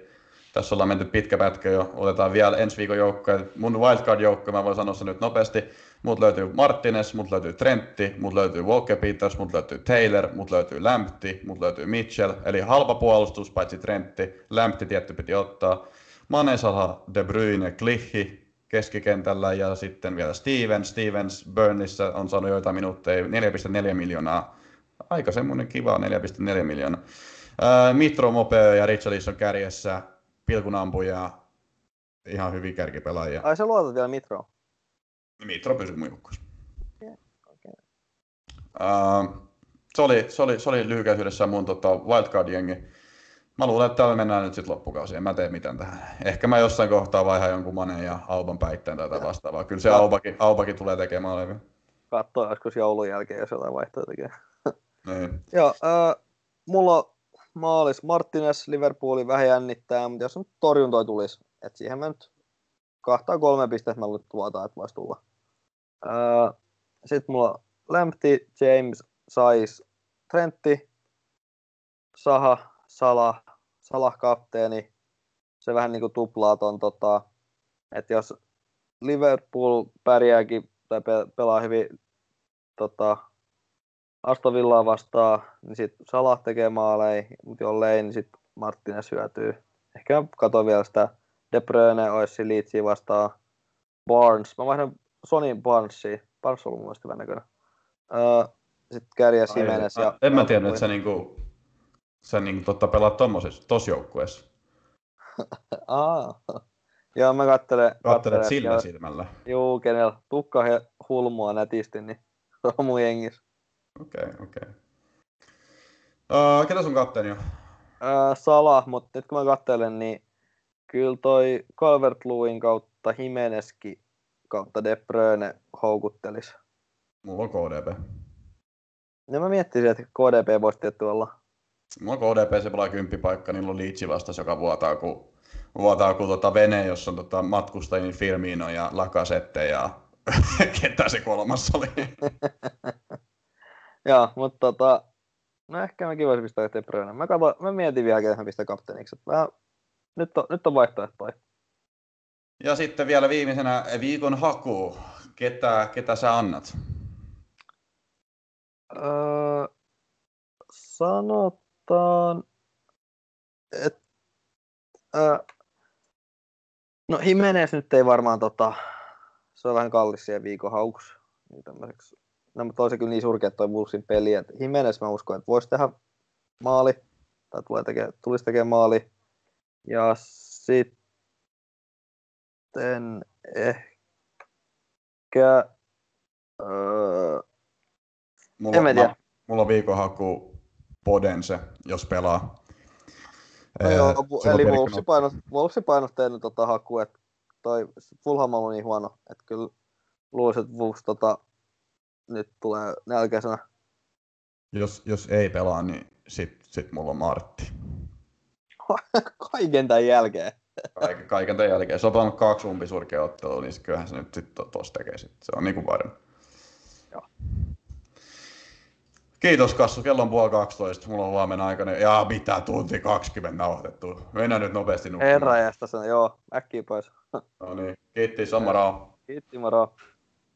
Tässä ollaan menty pitkä pätkä jo. Otetaan vielä ensi viikon joukkoja. Mun wildcard-joukko, mä voin sanoa sen nyt nopeasti. Mut löytyy Martinez, mut löytyy Trentti, mut löytyy Walker Peters, mut löytyy Taylor, mut löytyy Lampti, mut löytyy Mitchell. Eli halpa puolustus, paitsi Trentti. Lampti tietty piti ottaa. Mane, Salah, De Bruyne, Klihi keskikentällä ja sitten vielä Stevens. Stevens Burnissa on saanut joitain minuutteja, 4,4 miljoonaa aika semmoinen kiva 4,4 miljoonaa. Mitro Mopeo ja Richarlison kärjessä, pilkunampuja, ihan hyvin kärkipelaajia. Ai sä luotat vielä Mitroon? Mitro pysyy mun joukkueessa. Okei. Ää, se, oli, se, oli, se oli lyhykäisyydessä mun tota, wildcard-jengi. Mä luulen, että täällä mennään nyt sitten loppukausi. En mä tee mitään tähän. Ehkä mä jossain kohtaa vaihan jonkun Manen ja Alban päitteen tai jotain vastaavaa. Kyllä se Albakin, Albakin tulee tekemään levyä. Katsoo joskus joulun jälkeen, jos jotain vaihtoehtoja tekee. Niin. Joo, äh, mulla maalis Martinez, Liverpoolin vähän jännittää, mutta jos nyt torjuntoi tulisi, että siihen mä nyt kahtaa kolme pistettä mä nyt tuotaan, että voisi tulla. Äh, Sitten mulla on Lampti, James, Sais, Trentti, Saha, Salah, Salah kapteeni. Se vähän niinku tuplaa ton tota, että jos Liverpool pärjääkin tai pe- pelaa hyvin tota, Aston Villaa vastaan, niin sitten Salah tekee maaleja, mutta jollei, niin sitten Martinez hyötyy. Ehkä mä katson vielä sitä De Bruyne olisi Leedsia vastaan Barnes. Mä vaihdan Sony Barnesiin. Barnes on ollut mun mielestä hyvän näköinen. Öö, sitten kärjä Simenes ja... en mä tiedä, että sä niinku, sä niinku totta pelaat tommosessa, tossa joukkueessa. Aa. Joo, mä kattelen... Kattelet sillä kenellä- silmällä. Juu, kenellä tukka he hulmua nätisti, niin se on mun jengissä. Okei, okay, okei. Okay. Uh, ketä sun kapteeni on? Öö, Salah, mutta nyt kun mä katselen, niin kyllä toi calvert kautta Jimenezkin kautta De Bruyne houkuttelisi. Mulla on KDP. Ja mä miettisin, että KDP voisi tietty olla. Mulla on KDP, se pelaa kymppipaikka, niillä on Leedsi vastas, joka vuotaa kuin, vuotaa kuin tota vene, jossa on tota matkustajien Firmino ja Lacazette ja ketä se kolmas oli. Joo, mutta tota, no ehkä mäkin voisin pistää De Bruyne. Mä, kato, mä mietin vielä, ketä mä pistän kapteeniksi. Mä, nyt, on, nyt on vaihtoehtoja. Ja sitten vielä viimeisenä viikon haku. Ketä, ketä sä annat? Öö, sanotaan, että öö, no Jimenez nyt ei varmaan tota, se on vähän kallis siihen viikon hauksi. Niin tämmöiseksi. No, mutta on se kyllä niin surkea toi Wolvesin peli, että Jimenez mä uskon, että voisi tehdä maali, tai tulee tekee, tulisi tekemään maali. Ja sitten ehkä öö, Mulla, En mä tiedä. mulla on viikonhaku Podense, jos pelaa. No Ee, joo, vu- eli painos, Wolvesin painotteinen tota haku, että toi Fulham on niin huono, että kyllä luulisin, että Wolves tota, nyt tulee nälkäisenä. Jos, jos ei pelaa, niin sit, sit mulla on Martti. Kaiken tämän jälkeen. Kaiken, kaiken tämän jälkeen. Se on pelannut kaksi umpisurkea ottelua, niin kyllähän se nyt sit to- tos tekee sit. Se on niinku varma. Joo. Kiitos Kassu, kello on puoli 12. Mulla on huomenna aikainen. Ja mitä tunti 20 nauhoitettu. Mennään nyt nopeasti nukkumaan. Herra jästä sen, joo, äkkiä pois. No niin, kiitti, Samara. Kiitti, moro.